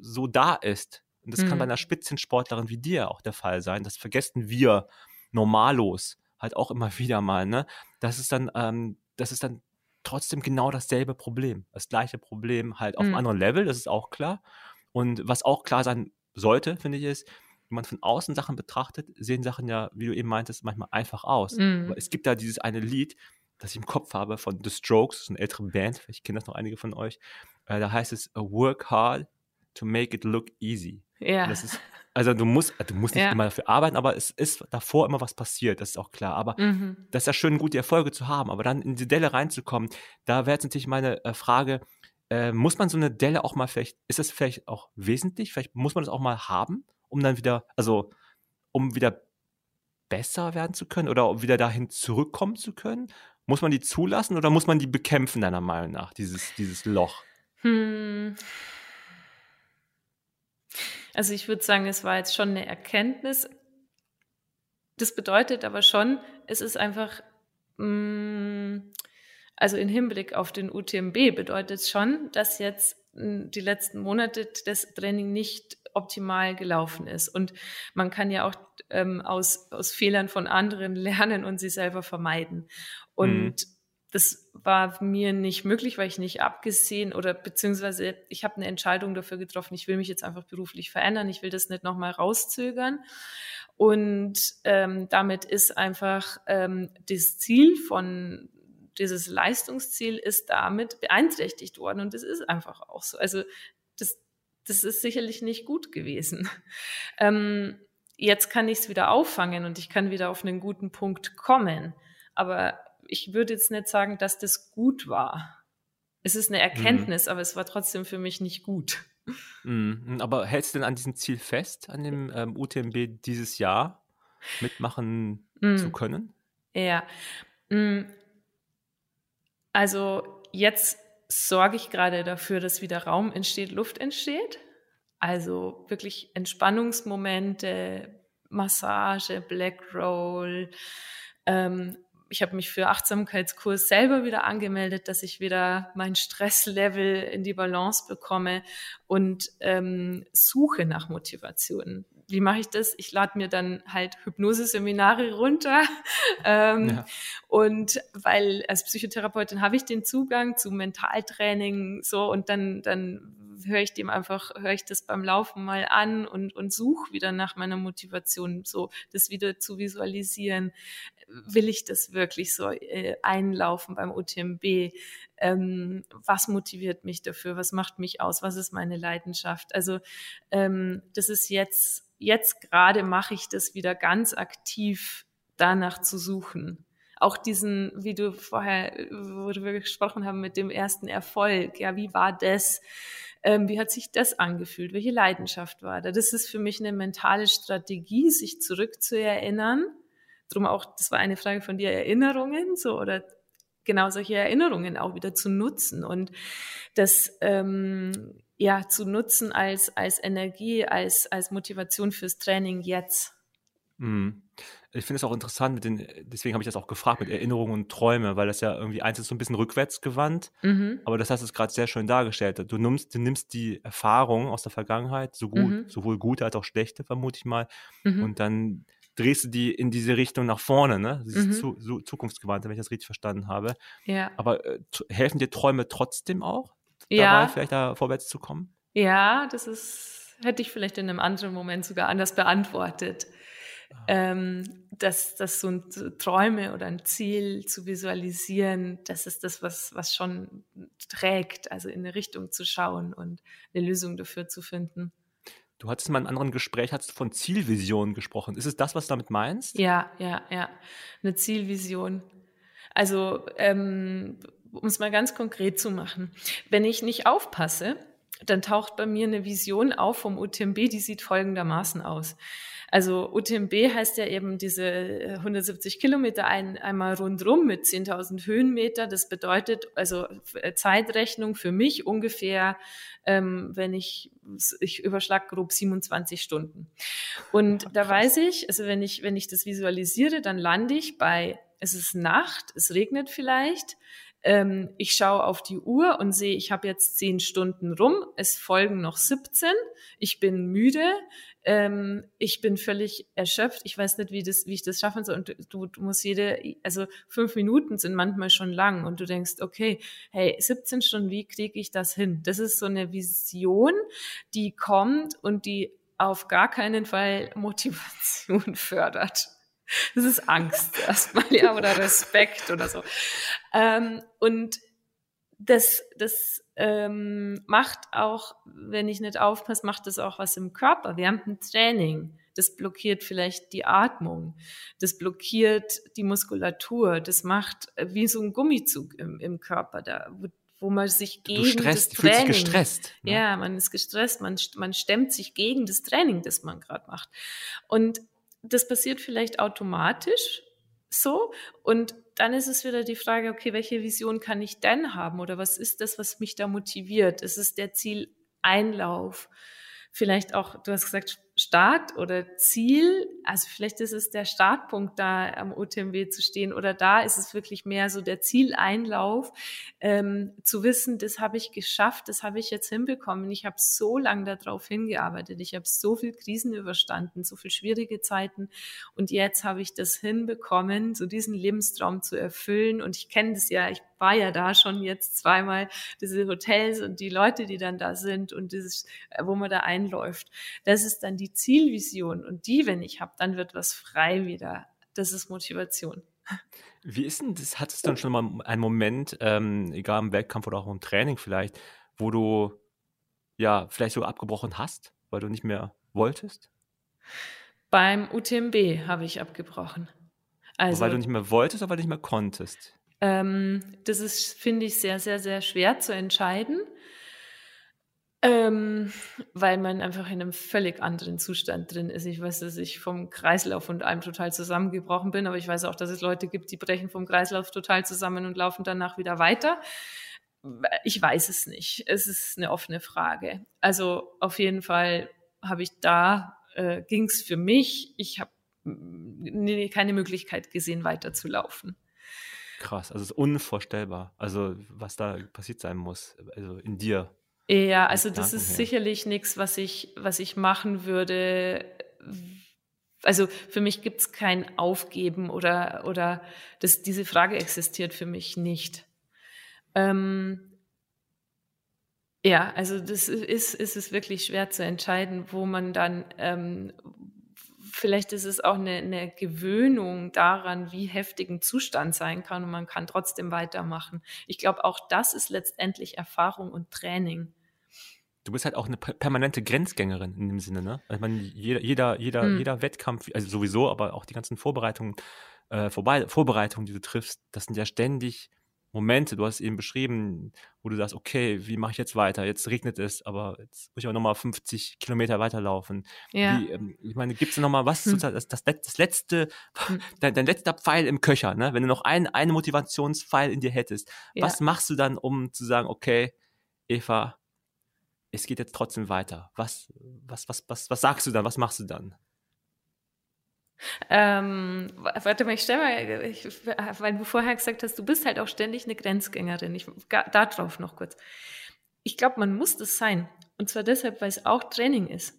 so da ist, und das mhm. kann bei einer Spitzensportlerin wie dir auch der Fall sein, das vergessen wir Normalos halt auch immer wieder mal, ne? Das ist dann, ähm, das ist dann trotzdem genau dasselbe Problem. Das gleiche Problem halt auf mhm. einem anderen Level, das ist auch klar. Und was auch klar sein sollte, finde ich, ist, wenn man von außen Sachen betrachtet, sehen Sachen ja, wie du eben meintest, manchmal einfach aus. Mhm. Es gibt da dieses eine Lied, das ich im Kopf habe von The Strokes, das ist eine ältere Band, vielleicht kennen das noch einige von euch. Äh, da heißt es Work hard to make it look easy. Ja. Ist also du musst, du musst nicht ja. immer dafür arbeiten, aber es ist davor immer was passiert, das ist auch klar. Aber mhm. das ist ja schön, gute Erfolge zu haben. Aber dann in die Delle reinzukommen, da wäre jetzt natürlich meine äh, Frage, äh, muss man so eine Delle auch mal vielleicht, ist das vielleicht auch wesentlich? Vielleicht muss man das auch mal haben, um dann wieder, also um wieder besser werden zu können oder um wieder dahin zurückkommen zu können? Muss man die zulassen oder muss man die bekämpfen, deiner Meinung nach, dieses, dieses Loch? Hm. Also ich würde sagen, es war jetzt schon eine Erkenntnis. Das bedeutet aber schon, es ist einfach, mh, mm, also in Hinblick auf den UTMB bedeutet es schon, dass jetzt mm, die letzten Monate das Training nicht optimal gelaufen ist. Und man kann ja auch ähm, aus, aus Fehlern von anderen lernen und sie selber vermeiden. Und mhm. Das war mir nicht möglich, weil ich nicht abgesehen oder beziehungsweise ich habe eine Entscheidung dafür getroffen, ich will mich jetzt einfach beruflich verändern, ich will das nicht nochmal rauszögern. Und ähm, damit ist einfach ähm, das Ziel von dieses Leistungsziel ist damit beeinträchtigt worden und das ist einfach auch so. Also das, das ist sicherlich nicht gut gewesen. Ähm, jetzt kann ich es wieder auffangen und ich kann wieder auf einen guten Punkt kommen. Aber ich würde jetzt nicht sagen, dass das gut war. Es ist eine Erkenntnis, mhm. aber es war trotzdem für mich nicht gut. Mhm. Aber hältst du denn an diesem Ziel fest, an dem ähm, UTMB dieses Jahr mitmachen mhm. zu können? Ja. Mm. Also jetzt sorge ich gerade dafür, dass wieder Raum entsteht, Luft entsteht. Also wirklich Entspannungsmomente, Massage, Black Roll. Ähm, ich habe mich für Achtsamkeitskurs selber wieder angemeldet, dass ich wieder mein Stresslevel in die Balance bekomme und ähm, suche nach Motivation wie mache ich das? Ich lade mir dann halt Hypnose-Seminare runter. ähm, ja. Und weil als Psychotherapeutin habe ich den Zugang zu Mentaltraining so und dann, dann höre ich dem einfach, höre ich das beim Laufen mal an und, und suche wieder nach meiner Motivation, so das wieder zu visualisieren. Will ich das wirklich so äh, einlaufen beim UTMB? Ähm, was motiviert mich dafür? Was macht mich aus? Was ist meine Leidenschaft? Also ähm, das ist jetzt jetzt gerade mache ich das wieder ganz aktiv, danach zu suchen. Auch diesen, wie du vorher, worüber wir gesprochen haben, mit dem ersten Erfolg. Ja, wie war das? Ähm, wie hat sich das angefühlt? Welche Leidenschaft war da? Das ist für mich eine mentale Strategie, sich zurückzuerinnern. Drum auch, das war eine Frage von dir, Erinnerungen, so oder genau solche Erinnerungen auch wieder zu nutzen und das ähm, ja, zu nutzen als, als Energie, als, als Motivation fürs Training jetzt. Mhm. Ich finde es auch interessant, mit den, deswegen habe ich das auch gefragt mit Erinnerungen und Träume, weil das ja irgendwie eins ist so ein bisschen rückwärts gewandt, mhm. aber das hast du gerade sehr schön dargestellt. Du nimmst, du nimmst die Erfahrung aus der Vergangenheit, so gut, mhm. sowohl gute als auch schlechte, vermute ich mal, mhm. und dann drehst du die in diese Richtung nach vorne, ne? Ist mhm. zu, so zukunftsgewandt, wenn ich das richtig verstanden habe. Ja. Aber äh, helfen dir Träume trotzdem auch? ja. dabei, vielleicht da vorwärts zu kommen? Ja, das ist, hätte ich vielleicht in einem anderen Moment sogar anders beantwortet. Ah. Ähm, dass, dass so, ein, so Träume oder ein Ziel zu visualisieren, das ist das, was, was schon trägt, also in eine Richtung zu schauen und eine Lösung dafür zu finden. Du hattest in einem anderen Gespräch hast von Zielvision gesprochen. Ist es das, was du damit meinst? Ja, ja, ja. Eine Zielvision. Also ähm, um es mal ganz konkret zu machen. Wenn ich nicht aufpasse, dann taucht bei mir eine Vision auf vom UTMB, die sieht folgendermaßen aus. Also UTMB heißt ja eben diese 170 Kilometer ein, einmal rundrum mit 10.000 Höhenmeter. Das bedeutet also Zeitrechnung für mich ungefähr, ähm, wenn ich, ich überschlag grob 27 Stunden. Und da weiß ich, also wenn ich, wenn ich das visualisiere, dann lande ich bei, es ist Nacht, es regnet vielleicht, ähm, ich schaue auf die Uhr und sehe, ich habe jetzt zehn Stunden rum, es folgen noch 17, ich bin müde, ähm, ich bin völlig erschöpft, ich weiß nicht, wie, das, wie ich das schaffen soll. Und du, du musst jede, also fünf Minuten sind manchmal schon lang und du denkst, okay, hey, 17 Stunden, wie kriege ich das hin? Das ist so eine Vision, die kommt und die auf gar keinen Fall Motivation fördert. Das ist Angst erstmal, ja, oder Respekt oder so. Ähm, und das, das ähm, macht auch, wenn ich nicht aufpasse, macht das auch was im Körper während dem Training. Das blockiert vielleicht die Atmung, das blockiert die Muskulatur, das macht äh, wie so ein Gummizug im, im Körper, da, wo, wo man sich gegen du stresst, das Training, fühlt sich gestresst. Ne? Ja, man ist gestresst, man, man stemmt sich gegen das Training, das man gerade macht. Und das passiert vielleicht automatisch so und dann ist es wieder die Frage, okay, welche Vision kann ich denn haben oder was ist das, was mich da motiviert? Ist es der Zieleinlauf? Vielleicht auch, du hast gesagt, Start oder Ziel, also vielleicht ist es der Startpunkt da am UTMW zu stehen oder da ist es wirklich mehr so der Zieleinlauf, ähm, zu wissen, das habe ich geschafft, das habe ich jetzt hinbekommen. Ich habe so lange darauf hingearbeitet, ich habe so viel Krisen überstanden, so viel schwierige Zeiten und jetzt habe ich das hinbekommen, so diesen Lebenstraum zu erfüllen und ich kenne das ja, ich war ja da schon jetzt zweimal, diese Hotels und die Leute, die dann da sind und dieses, wo man da einläuft. Das ist dann die die Zielvision und die, wenn ich habe, dann wird was frei wieder. Das ist Motivation. Wie ist denn das? Hattest du dann schon mal einen Moment, ähm, egal im Wettkampf oder auch im Training vielleicht, wo du ja vielleicht sogar abgebrochen hast, weil du nicht mehr wolltest? Beim UTMB habe ich abgebrochen. Also, weil du nicht mehr wolltest oder weil du nicht mehr konntest? Ähm, das ist, finde ich, sehr, sehr, sehr schwer zu entscheiden, ähm, weil man einfach in einem völlig anderen Zustand drin ist. Ich weiß, dass ich vom Kreislauf und allem total zusammengebrochen bin, aber ich weiß auch, dass es Leute gibt, die brechen vom Kreislauf total zusammen und laufen danach wieder weiter. Ich weiß es nicht. Es ist eine offene Frage. Also auf jeden Fall habe ich da, äh, ging es für mich, ich habe keine Möglichkeit gesehen, weiterzulaufen. Krass, also es ist unvorstellbar, also was da passiert sein muss, also in dir. Ja, also das ist her. sicherlich nichts, was ich, was ich machen würde. Also für mich gibt es kein Aufgeben oder, oder das, diese Frage existiert für mich nicht. Ähm, ja, also das ist, ist es wirklich schwer zu entscheiden, wo man dann, ähm, vielleicht ist es auch eine, eine Gewöhnung daran, wie heftig ein Zustand sein kann und man kann trotzdem weitermachen. Ich glaube, auch das ist letztendlich Erfahrung und Training. Du bist halt auch eine permanente Grenzgängerin in dem Sinne, ne? Also man, jeder, jeder, jeder, hm. jeder Wettkampf, also sowieso, aber auch die ganzen Vorbereitungen, äh, Vorbei Vorbereitungen, die du triffst, das sind ja ständig Momente, du hast eben beschrieben, wo du sagst, okay, wie mache ich jetzt weiter? Jetzt regnet es, aber jetzt muss ich aber nochmal 50 Kilometer weiterlaufen. Ja. Wie, ähm, ich meine, gibt es nochmal was, hm. das, das, das letzte, hm. dein, dein, letzter Pfeil im Köcher, ne? wenn du noch ein, einen Motivationspfeil in dir hättest, ja. was machst du dann, um zu sagen, okay, Eva, es geht jetzt trotzdem weiter. Was, was, was, was, was sagst du dann? Was machst du dann? Ähm, warte mal, ich stelle mal, ich, weil du vorher gesagt hast, du bist halt auch ständig eine Grenzgängerin. Ich, da drauf noch kurz. Ich glaube, man muss das sein. Und zwar deshalb, weil es auch Training ist.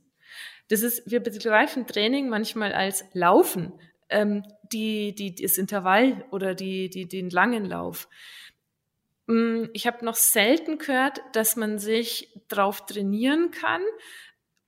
Das ist, wir begreifen Training manchmal als Laufen, ähm, die, die, das Intervall oder die, die, den langen Lauf. Mm, ich habe noch selten gehört, dass man sich drauf trainieren kann,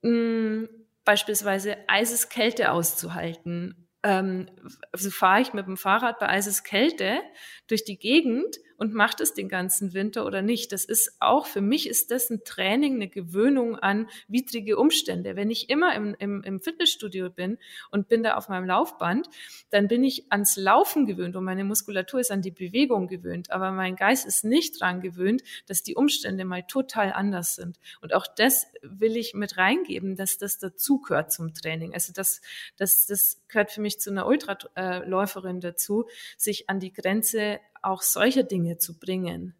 mm, beispielsweise Eiseskälte auszuhalten. Ähm, also fahre ich mit dem Fahrrad bei Eiseskälte durch die Gegend und macht es den ganzen Winter oder nicht. Das ist auch, für mich ist das ein Training, eine Gewöhnung an widrige Umstände. Wenn ich immer im, im, im Fitnessstudio bin und bin da auf meinem Laufband, dann bin ich ans Laufen gewöhnt und meine Muskulatur ist an die Bewegung gewöhnt. Aber mein Geist ist nicht dran gewöhnt, dass die Umstände mal total anders sind. Und auch das will ich mit reingeben, dass das dazugehört zum Training. Also das, das, das gehört für mich zu einer Ultraläuferin dazu, sich an die Grenze auch solche Dinge zu bringen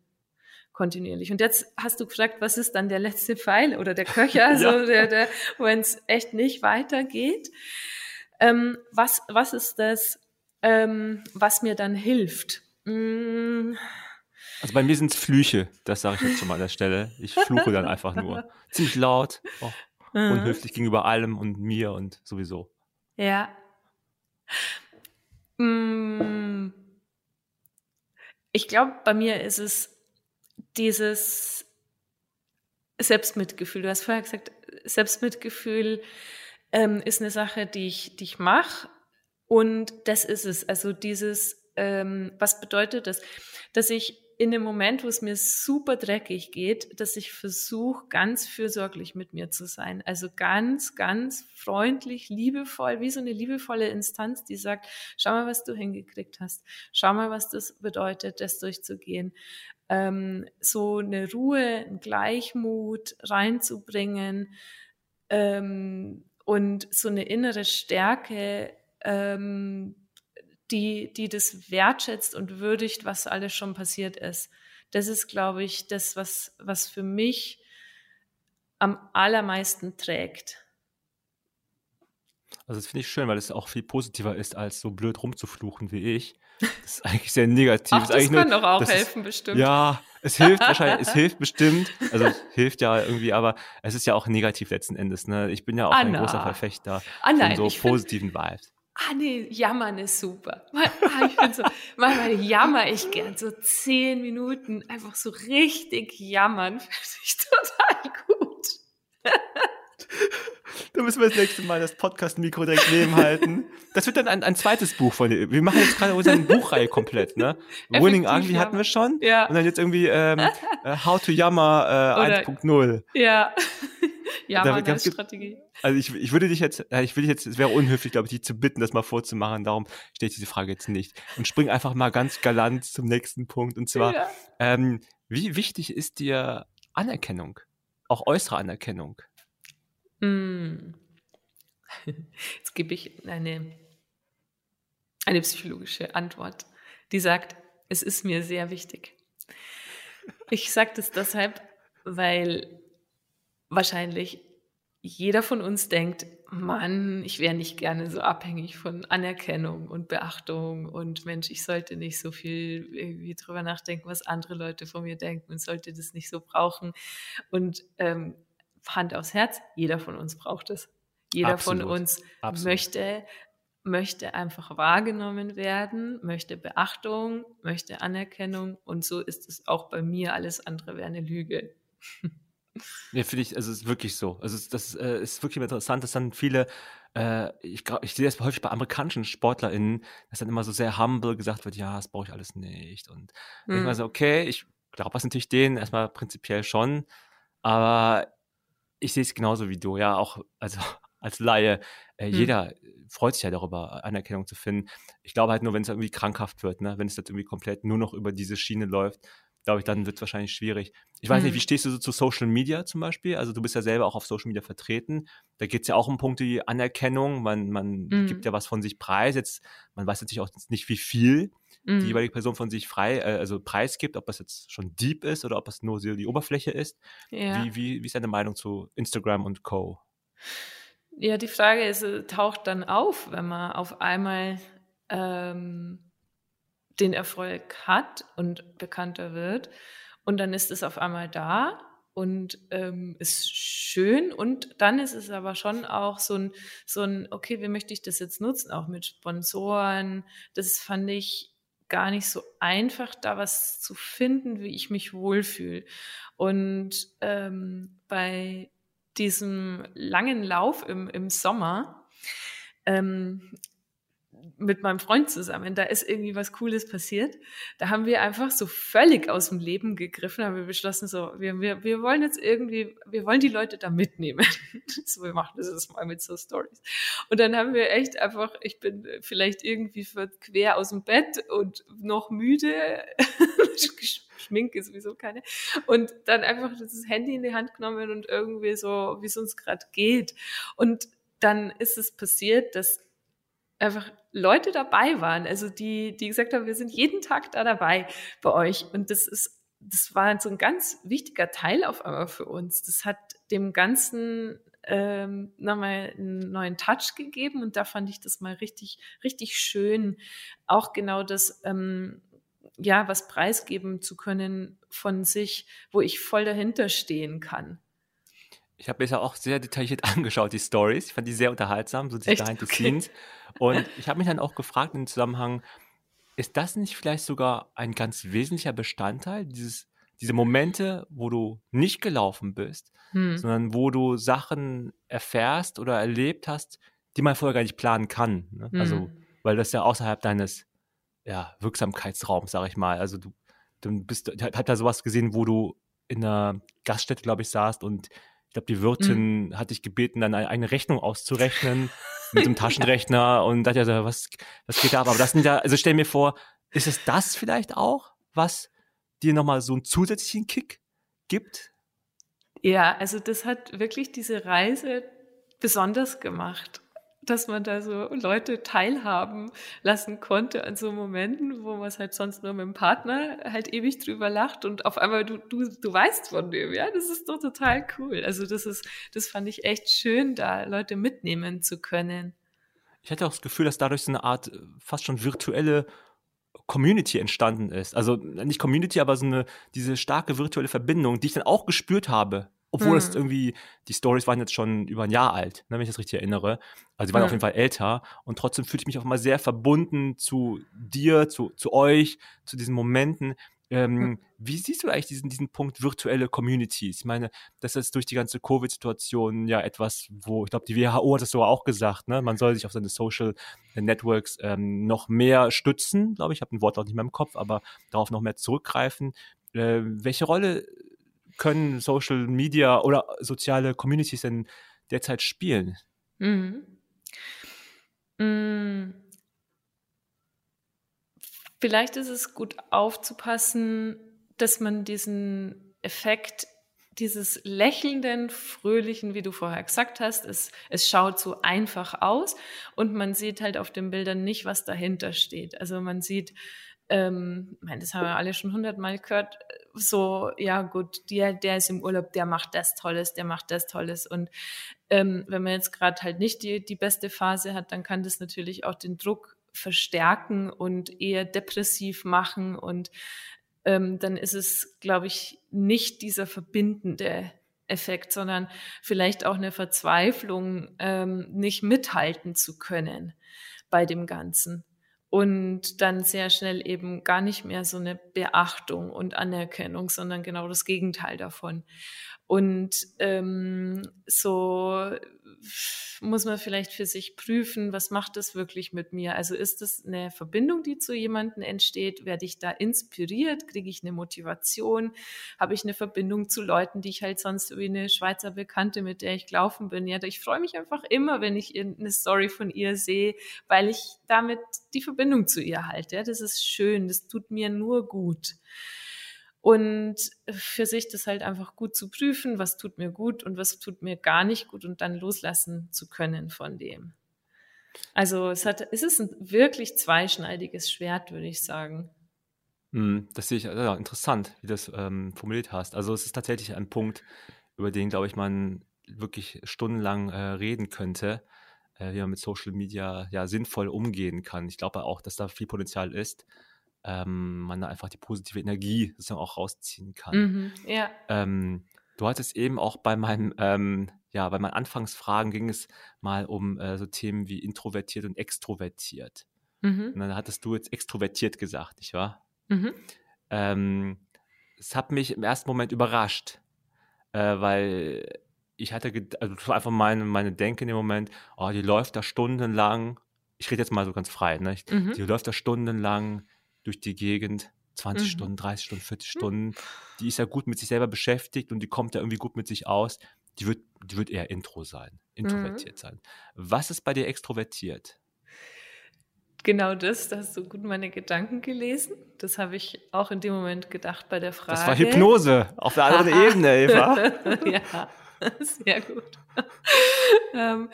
kontinuierlich. Und jetzt hast du gefragt, was ist dann der letzte Pfeil oder der Köcher, also ja. der, der, wenn es echt nicht weitergeht. Ähm, was, was ist das, ähm, was mir dann hilft? Mm. Also bei mir sind es Flüche, das sage ich jetzt schon mal an der Stelle. Ich fluche dann einfach nur. Ziemlich laut, oh, unhöflich gegenüber allem und mir und sowieso. Ja. Mm ich glaube, bei mir ist es dieses Selbstmitgefühl. Du hast vorher gesagt, Selbstmitgefühl ähm, ist eine Sache, die ich, die ich mache. Und das ist es. Also dieses, ähm, was bedeutet das? Dass ich in dem Moment, wo es mir super dreckig geht, dass ich versuche, ganz fürsorglich mit mir zu sein. Also ganz, ganz freundlich, liebevoll, wie so eine liebevolle Instanz, die sagt, schau mal, was du hingekriegt hast. Schau mal, was das bedeutet, das durchzugehen. Ähm, so eine Ruhe, einen Gleichmut reinzubringen ähm, und so eine innere Stärke, ähm, die, die das wertschätzt und würdigt, was alles schon passiert ist. Das ist, glaube ich, das, was, was für mich am allermeisten trägt. Also das finde ich schön, weil es auch viel positiver ist, als so blöd rumzufluchen wie ich. Das ist eigentlich sehr negativ. Ach, das kann nur, doch auch helfen, ist, bestimmt. Ja, es hilft wahrscheinlich, es hilft bestimmt. Also es hilft ja irgendwie, aber es ist ja auch negativ letzten Endes. Ne? Ich bin ja auch Anna. ein großer Verfechter ah, nein, von so positiven find, Vibes ah nee, jammern ist super. Ah, ich bin so, manchmal jammer ich gern so zehn Minuten einfach so richtig jammern. Finde ich total gut. Da müssen wir das nächste Mal das Podcast-Mikro direkt nebenhalten. Das wird dann ein, ein zweites Buch von dir. Wir machen jetzt gerade unsere Buchreihe komplett, ne? Winning Ugly hatten wir schon. Ja. Und dann jetzt irgendwie ähm, äh, How to Jammer äh, 1.0. Ja. Ja, Da- als Strategie. Also ich, ich würde dich jetzt, ich will dich jetzt, es wäre unhöflich, glaube ich, dich zu bitten, das mal vorzumachen. Darum stelle ich diese Frage jetzt nicht. Und spring einfach mal ganz galant zum nächsten Punkt. Und zwar, Ja. ähm, wie wichtig ist dir Anerkennung? Auch äußere Anerkennung? Mm. Jetzt gebe ich eine, eine psychologische Antwort, die sagt, es ist mir sehr wichtig. Ich sage das deshalb, weil wahrscheinlich jeder von uns denkt, Mann, ich wäre nicht gerne so abhängig von Anerkennung und Beachtung und Mensch, ich sollte nicht so viel irgendwie drüber nachdenken, was andere Leute von mir denken und sollte das nicht so brauchen. Und ähm, Hand aufs Herz, jeder von uns braucht es. Jeder Absolut, von uns absolut. möchte, möchte einfach wahrgenommen werden, möchte Beachtung, möchte Anerkennung und so ist es auch bei mir. Alles andere wäre eine Lüge. Ja, finde ich, also es ist wirklich so. Also es, das äh, ist wirklich interessant, dass dann viele, äh, ich, ich sehe das häufig bei amerikanischen SportlerInnen, dass dann immer so sehr humble gesagt wird, ja, das brauche ich alles nicht. Und ich Hm. denke mal so, okay, ich glaube das natürlich denen erstmal prinzipiell schon, aber ich sehe es genauso wie du, ja, auch also als Laie, äh, Hm. jeder freut sich ja darüber, Anerkennung zu finden. Ich glaube halt nur, wenn es irgendwie krankhaft wird, ne, wenn es jetzt irgendwie komplett nur noch über diese Schiene läuft, glaube ich, dann wird es wahrscheinlich schwierig. Ich weiß nicht, Hm. wie stehst du so zu Social Media zum Beispiel? Also du bist ja selber auch auf Social Media vertreten. Da geht es ja auch um Punkte wie Anerkennung. Man, man Mhm. gibt ja was von sich preis. Jetzt, man weiß natürlich auch nicht, wie viel die Mm. jeweilige Person von sich frei, äh, also preisgibt, ob das jetzt schon deep ist oder ob das nur so die Oberfläche ist. Ja. Wie, wie, wie ist deine Meinung zu Instagram und Co.? Ja, die Frage ist, äh, taucht dann auf, wenn man auf einmal ähm, den Erfolg hat und bekannter wird. Und dann ist es auf einmal da und ähm, ist schön. Und dann ist es aber schon auch so ein, so ein, okay, wie möchte ich das jetzt nutzen? Auch mit Sponsoren. Das fand ich gar nicht so einfach, da was zu finden, wie ich mich wohlfühle. Und ähm, bei diesem langen Lauf im, im Sommer ähm, mit meinem Freund zusammen, da ist irgendwie was Cooles passiert. Da haben wir einfach so völlig aus dem Leben gegriffen, haben wir beschlossen, so, wir, wir, wir wollen jetzt irgendwie, wir wollen die Leute da mitnehmen. so, wir machen das jetzt mal mit so Stories. Und dann haben wir echt einfach, ich bin vielleicht irgendwie quer aus dem Bett und noch müde, Schminke sowieso keine. Und dann einfach das Handy in die Hand genommen und irgendwie so, wie es uns gerade geht. Und dann ist es passiert, dass einfach Leute dabei waren, also die, die gesagt haben, wir sind jeden Tag da dabei bei euch. Und das ist, das war so ein ganz wichtiger Teil auf einmal für uns. Das hat dem Ganzen ähm, nochmal einen neuen Touch gegeben und da fand ich das mal richtig, richtig schön. Auch genau das, ähm, ja, was preisgeben zu können von sich, wo ich voll dahinter stehen kann. Ich habe mir das ja auch sehr detailliert angeschaut, die Stories. Ich fand die sehr unterhaltsam, so die Echt? Behind the Okay. Scenes. Und ich habe mich dann auch gefragt im Zusammenhang, ist das nicht vielleicht sogar ein ganz wesentlicher Bestandteil, dieses, diese Momente, wo du nicht gelaufen bist, Hm. sondern wo du Sachen erfährst oder erlebt hast, die man vorher gar nicht planen kann. Ne? Also, Hm. weil das ja außerhalb deines ja, Wirksamkeitsraums, sag ich mal. Also du, du bist, ich hab da sowas gesehen, wo du in einer Gaststätte, glaube ich, saßt und glaube, die Wirtin hat dich gebeten, dann eine, eine Rechnung auszurechnen mit dem Taschenrechner und dachte ja so, was, was geht da ab? Aber das sind ja, also stell mir vor, ist es das vielleicht auch, was dir nochmal so einen zusätzlichen Kick gibt? Ja, also das hat wirklich diese Reise besonders gemacht, dass man da so Leute teilhaben lassen konnte an so Momenten, wo man es halt sonst nur mit dem Partner halt ewig drüber lacht und auf einmal du, du, du weißt von dem, ja, das ist doch total cool. Also das ist, das fand ich echt schön, da Leute mitnehmen zu können. Ich hatte auch das Gefühl, dass dadurch so eine Art äh, fast schon virtuelle Community entstanden ist. Also nicht Community, aber so eine, diese starke virtuelle Verbindung, die ich dann auch gespürt habe. Obwohl Hm. es irgendwie, die Stories waren jetzt schon über ein Jahr alt, ne, wenn ich das richtig erinnere. Also sie waren Hm. auf jeden Fall älter und trotzdem fühlte ich mich auch mal sehr verbunden zu dir, zu, zu euch, zu diesen Momenten. Ähm, Hm. Wie siehst du eigentlich diesen, diesen Punkt virtuelle Communities? Ich meine, das ist durch die ganze Covid-Situation ja etwas, wo ich glaube, die WHO hat es sogar auch gesagt, ne? man soll sich auf seine Social Networks ähm, noch mehr stützen, glaube ich. Ich habe ein Wort auch nicht mehr im Kopf, aber darauf noch mehr zurückgreifen. Äh, welche Rolle können Social Media oder soziale Communities denn derzeit spielen? Mhm. Mhm. Vielleicht ist es gut aufzupassen, dass man diesen Effekt dieses lächelnden, fröhlichen, wie du vorher gesagt hast, es, es schaut so einfach aus und man sieht halt auf den Bildern nicht, was dahinter steht. Also man sieht, ähm, ich meine, das haben wir alle schon hundertmal gehört, so, ja gut, der, der ist im Urlaub, der macht das Tolles, der macht das Tolles. Und ähm, wenn man jetzt gerade halt nicht die, die beste Phase hat, dann kann das natürlich auch den Druck verstärken und eher depressiv machen und ähm, dann ist es, glaube ich, nicht dieser verbindende Effekt, sondern vielleicht auch eine Verzweiflung, ähm, nicht mithalten zu können bei dem Ganzen. Und dann sehr schnell eben gar nicht mehr so eine Beachtung und Anerkennung, sondern genau das Gegenteil davon. Und ähm, so muss man vielleicht für sich prüfen, was macht das wirklich mit mir? Also ist das eine Verbindung, die zu jemandem entsteht? Werde ich da inspiriert? Kriege ich eine Motivation? Habe ich eine Verbindung zu Leuten, die ich halt sonst wie eine Schweizer Bekannte, mit der ich gelaufen bin? Ja, ich freue mich einfach immer, wenn ich eine Story von ihr sehe, weil ich damit die Verbindung zu ihr halte. Ja, das ist schön, das tut mir nur gut und für sich das halt einfach gut zu prüfen, was tut mir gut und was tut mir gar nicht gut und dann loslassen zu können von dem. Also es hat, es ist ein wirklich zweischneidiges Schwert, würde ich sagen. Hm, das sehe ich, ja, interessant, wie du das ähm, formuliert hast. Also es ist tatsächlich ein Punkt, über den, glaube ich, man wirklich stundenlang äh, reden könnte, äh, wie man mit Social Media ja sinnvoll umgehen kann. Ich glaube auch, dass da viel Potenzial ist ähm, man da einfach die positive Energie sozusagen auch rausziehen kann. Mhm, ja. Ähm, du hattest eben auch bei meinem, ähm, ja, bei meinen Anfangsfragen ging es mal um äh, so Themen wie introvertiert und extrovertiert. Mhm. Und dann hattest du jetzt extrovertiert gesagt, nicht wahr? Mhm. Ähm, es hat mich im ersten Moment überrascht, äh, weil ich hatte, also das war einfach meine, meine Denke in dem Moment, oh, die läuft da stundenlang, ich rede jetzt mal so ganz frei, ne? Mhm. die läuft da stundenlang durch die Gegend. 20 mhm. Stunden, 30 Stunden, 40 mhm. Stunden. Die ist ja gut mit sich selber beschäftigt und die kommt ja irgendwie gut mit sich aus. Die wird, die wird eher intro sein, introvertiert mhm. sein. Was ist bei dir extrovertiert? Genau das, da hast du gut meine Gedanken gelesen. Das habe ich auch in dem Moment gedacht bei der Frage. Das war Hypnose auf der anderen Ebene, Eva. ja, sehr gut. ähm,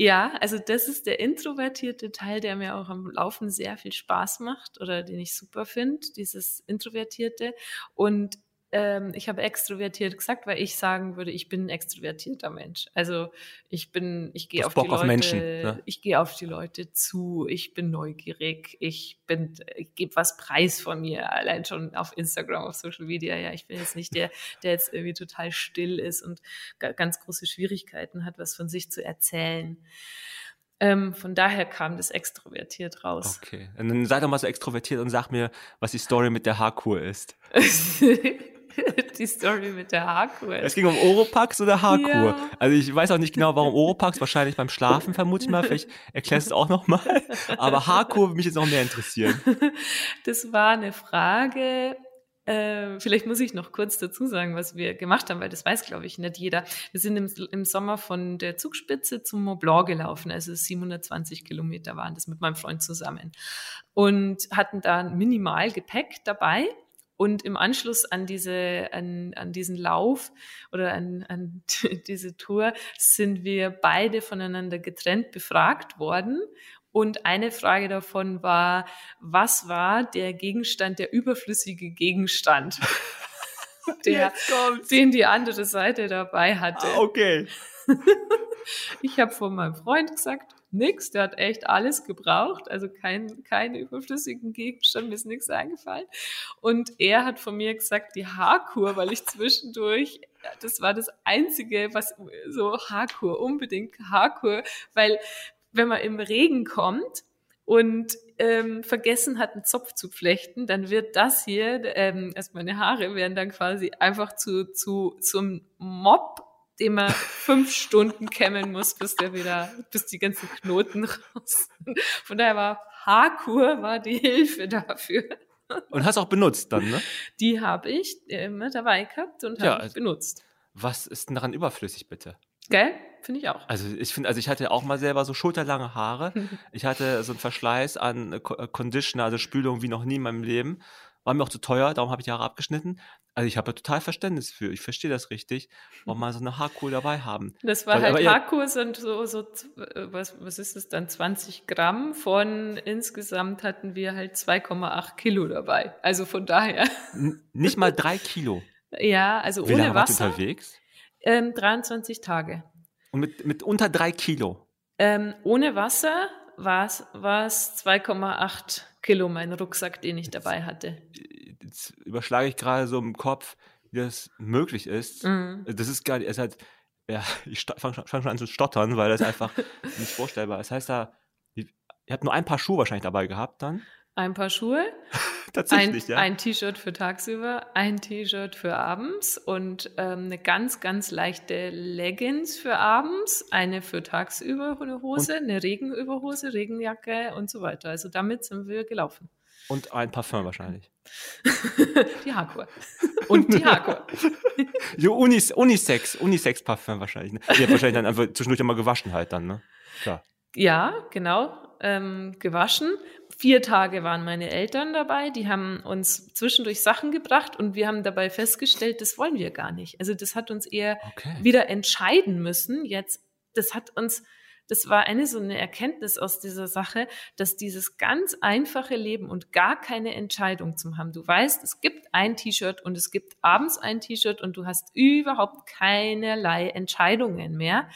ja, also das ist der introvertierte Teil, der mir auch am Laufen sehr viel Spaß macht oder den ich super finde, dieses introvertierte. Und ähm, ich habe extrovertiert gesagt, weil ich sagen würde, ich bin ein extrovertierter Mensch. Also ich bin, ich gehe auf Bock die Leute, Menschen, ne? ich gehe auf die Leute zu, ich bin neugierig, ich bin, ich gebe was preis von mir, allein schon auf Instagram, auf Social Media. Ja, ich bin jetzt nicht der, der jetzt irgendwie total still ist und ganz große Schwierigkeiten hat, was von sich zu erzählen. Ähm, von daher kam das extrovertiert raus. Okay. Und dann sei doch mal so extrovertiert und sag mir, was die Story mit der Haarkur ist. die Story mit der Haarkur. Es ging um Oropax oder Haarkur. Ja. Also ich weiß auch nicht genau, warum Oropax, wahrscheinlich beim Schlafen vermute ich mal, vielleicht erklärst du es auch nochmal. Aber Haarkur würde mich jetzt noch mehr interessieren. Das war eine Frage, äh, vielleicht muss ich noch kurz dazu sagen, was wir gemacht haben, weil das weiß, glaube ich, nicht jeder. Wir sind im, im, Sommer von der Zugspitze zum Mont Blanc gelaufen, also 720 Kilometer waren das mit meinem Freund zusammen und hatten da minimal Gepäck dabei und im Anschluss an diese, an, an diesen Lauf oder an, an diese Tour sind wir beide voneinander getrennt befragt worden. Und eine Frage davon war, was war der Gegenstand, der überflüssige Gegenstand, der, den die andere Seite dabei hatte? Ah, okay. ich habe von meinem Freund gesagt, nix, der hat echt alles gebraucht, also kein, keine überflüssigen Gegenstand, mir ist nichts eingefallen. Und er hat von mir gesagt, die Haarkur, weil ich zwischendurch, das war das Einzige, was so Haarkur, unbedingt Haarkur, weil wenn man im Regen kommt, und ähm, vergessen hat, einen Zopf zu flechten, dann wird das hier, ähm, erst meine Haare werden dann quasi einfach zu, zu zum Mob den man fünf Stunden kämmen muss, bis der wieder, bis die ganzen Knoten raus sind. Von daher war Haarkur war die Hilfe dafür. Und hast auch benutzt dann, ne? Die habe ich immer dabei gehabt und Ja, habe ich also- benutzt. Was ist denn daran überflüssig, bitte? Gell? Finde ich auch. Also ich finde, also ich hatte auch mal selber so schulterlange Haare. Ich hatte so einen Verschleiß an äh, äh, Conditioner, also Spülung wie noch nie in meinem Leben. War mir auch zu teuer, darum habe ich die Haare abgeschnitten. Also ich habe da total Verständnis für. Ich verstehe das richtig, warum man so eine Haarkur dabei haben. Das war Weil- halt Haarkur sind so, so äh, was, was ist es dann, 20 Gramm von insgesamt hatten wir halt 2,8 Kilo dabei. Also von daher, nicht mal drei Kilo. ja, also Wie ohne lange Wasser, unterwegs? ähm, 23 Tage. Und mit, mit unter drei Kilo. Ähm, ohne Wasser war es 2,8 Kilo mein Rucksack, den ich dabei hatte. Jetzt überschlage ich gerade so im Kopf, wie das möglich ist. Mhm. Das ist gar nicht, es halt, ja, ich fange schon, fang schon an zu stottern, weil das einfach nicht vorstellbar ist. Das heißt da, ihr ihr habt nur ein paar Schuhe wahrscheinlich dabei gehabt dann. Ein paar Schuhe, ein, Tatsächlich, ja. ein T-Shirt für tagsüber, ein T-Shirt für abends und ähm, eine ganz, ganz leichte Leggings für abends, eine für tagsüber eine Hose, eine Regenüberhose, Regenjacke und so weiter. Also damit sind wir gelaufen. Und ein Parfum wahrscheinlich. die Haarkur. Und die Haarkur. Jo, Unis, Unisex, Unisex-Parfum wahrscheinlich. Ne? Die habt wahrscheinlich dann einfach zwischendurch immer gewaschen halt dann, ne? Klar. Ja, genau. Ähm, gewaschen. Vier Tage waren meine Eltern dabei. Die haben uns zwischendurch Sachen gebracht und wir haben dabei festgestellt, das wollen wir gar nicht. Also das hat uns eher Okay. wieder entscheiden müssen. Jetzt, das hat uns, das war eine so eine Erkenntnis aus dieser Sache, dass dieses ganz einfache Leben und gar keine Entscheidung zum haben. Du weißt, es gibt ein T-Shirt und es gibt abends ein T-Shirt und du hast überhaupt keinerlei Entscheidungen mehr.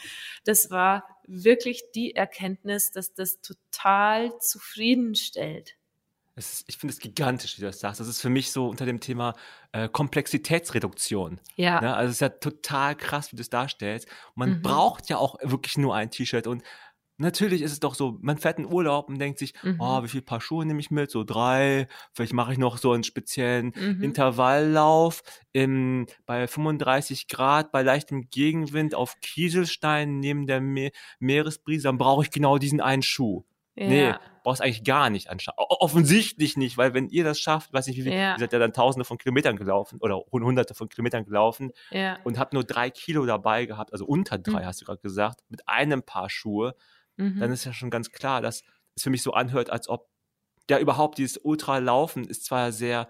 Das war wirklich die Erkenntnis, dass das total zufriedenstellt. Ist, ich finde es gigantisch, wie du das sagst. Das ist für mich so unter dem Thema äh, Komplexitätsreduktion. Ja. Ne? Also es ist ja total krass, wie du es darstellst. Man Mhm. braucht ja auch wirklich nur ein T-Shirt. Und natürlich ist es doch so, man fährt in Urlaub und denkt sich, Mhm. oh, wie viel Paar Schuhe nehme ich mit? So drei. Vielleicht mache ich noch so einen speziellen Mhm. Intervalllauf im, bei 35 Grad, bei leichtem Gegenwind auf Kieselstein neben der Me Meeresbrise. Dann brauche ich genau diesen einen Schuh. Nee, Ja. brauchst eigentlich gar nicht anschauen. Offensichtlich nicht, weil wenn ihr das schafft, weiß nicht wie viel, Ja. ihr seid ja dann tausende von Kilometern gelaufen oder hunderte von Kilometern gelaufen Ja. und habt nur drei Kilo dabei gehabt, also unter drei, Mhm. hast du gerade gesagt, mit einem Paar Schuhe, Mhm. dann ist ja schon ganz klar, dass es für mich so anhört, als ob ja überhaupt dieses Ultralaufen ist zwar sehr,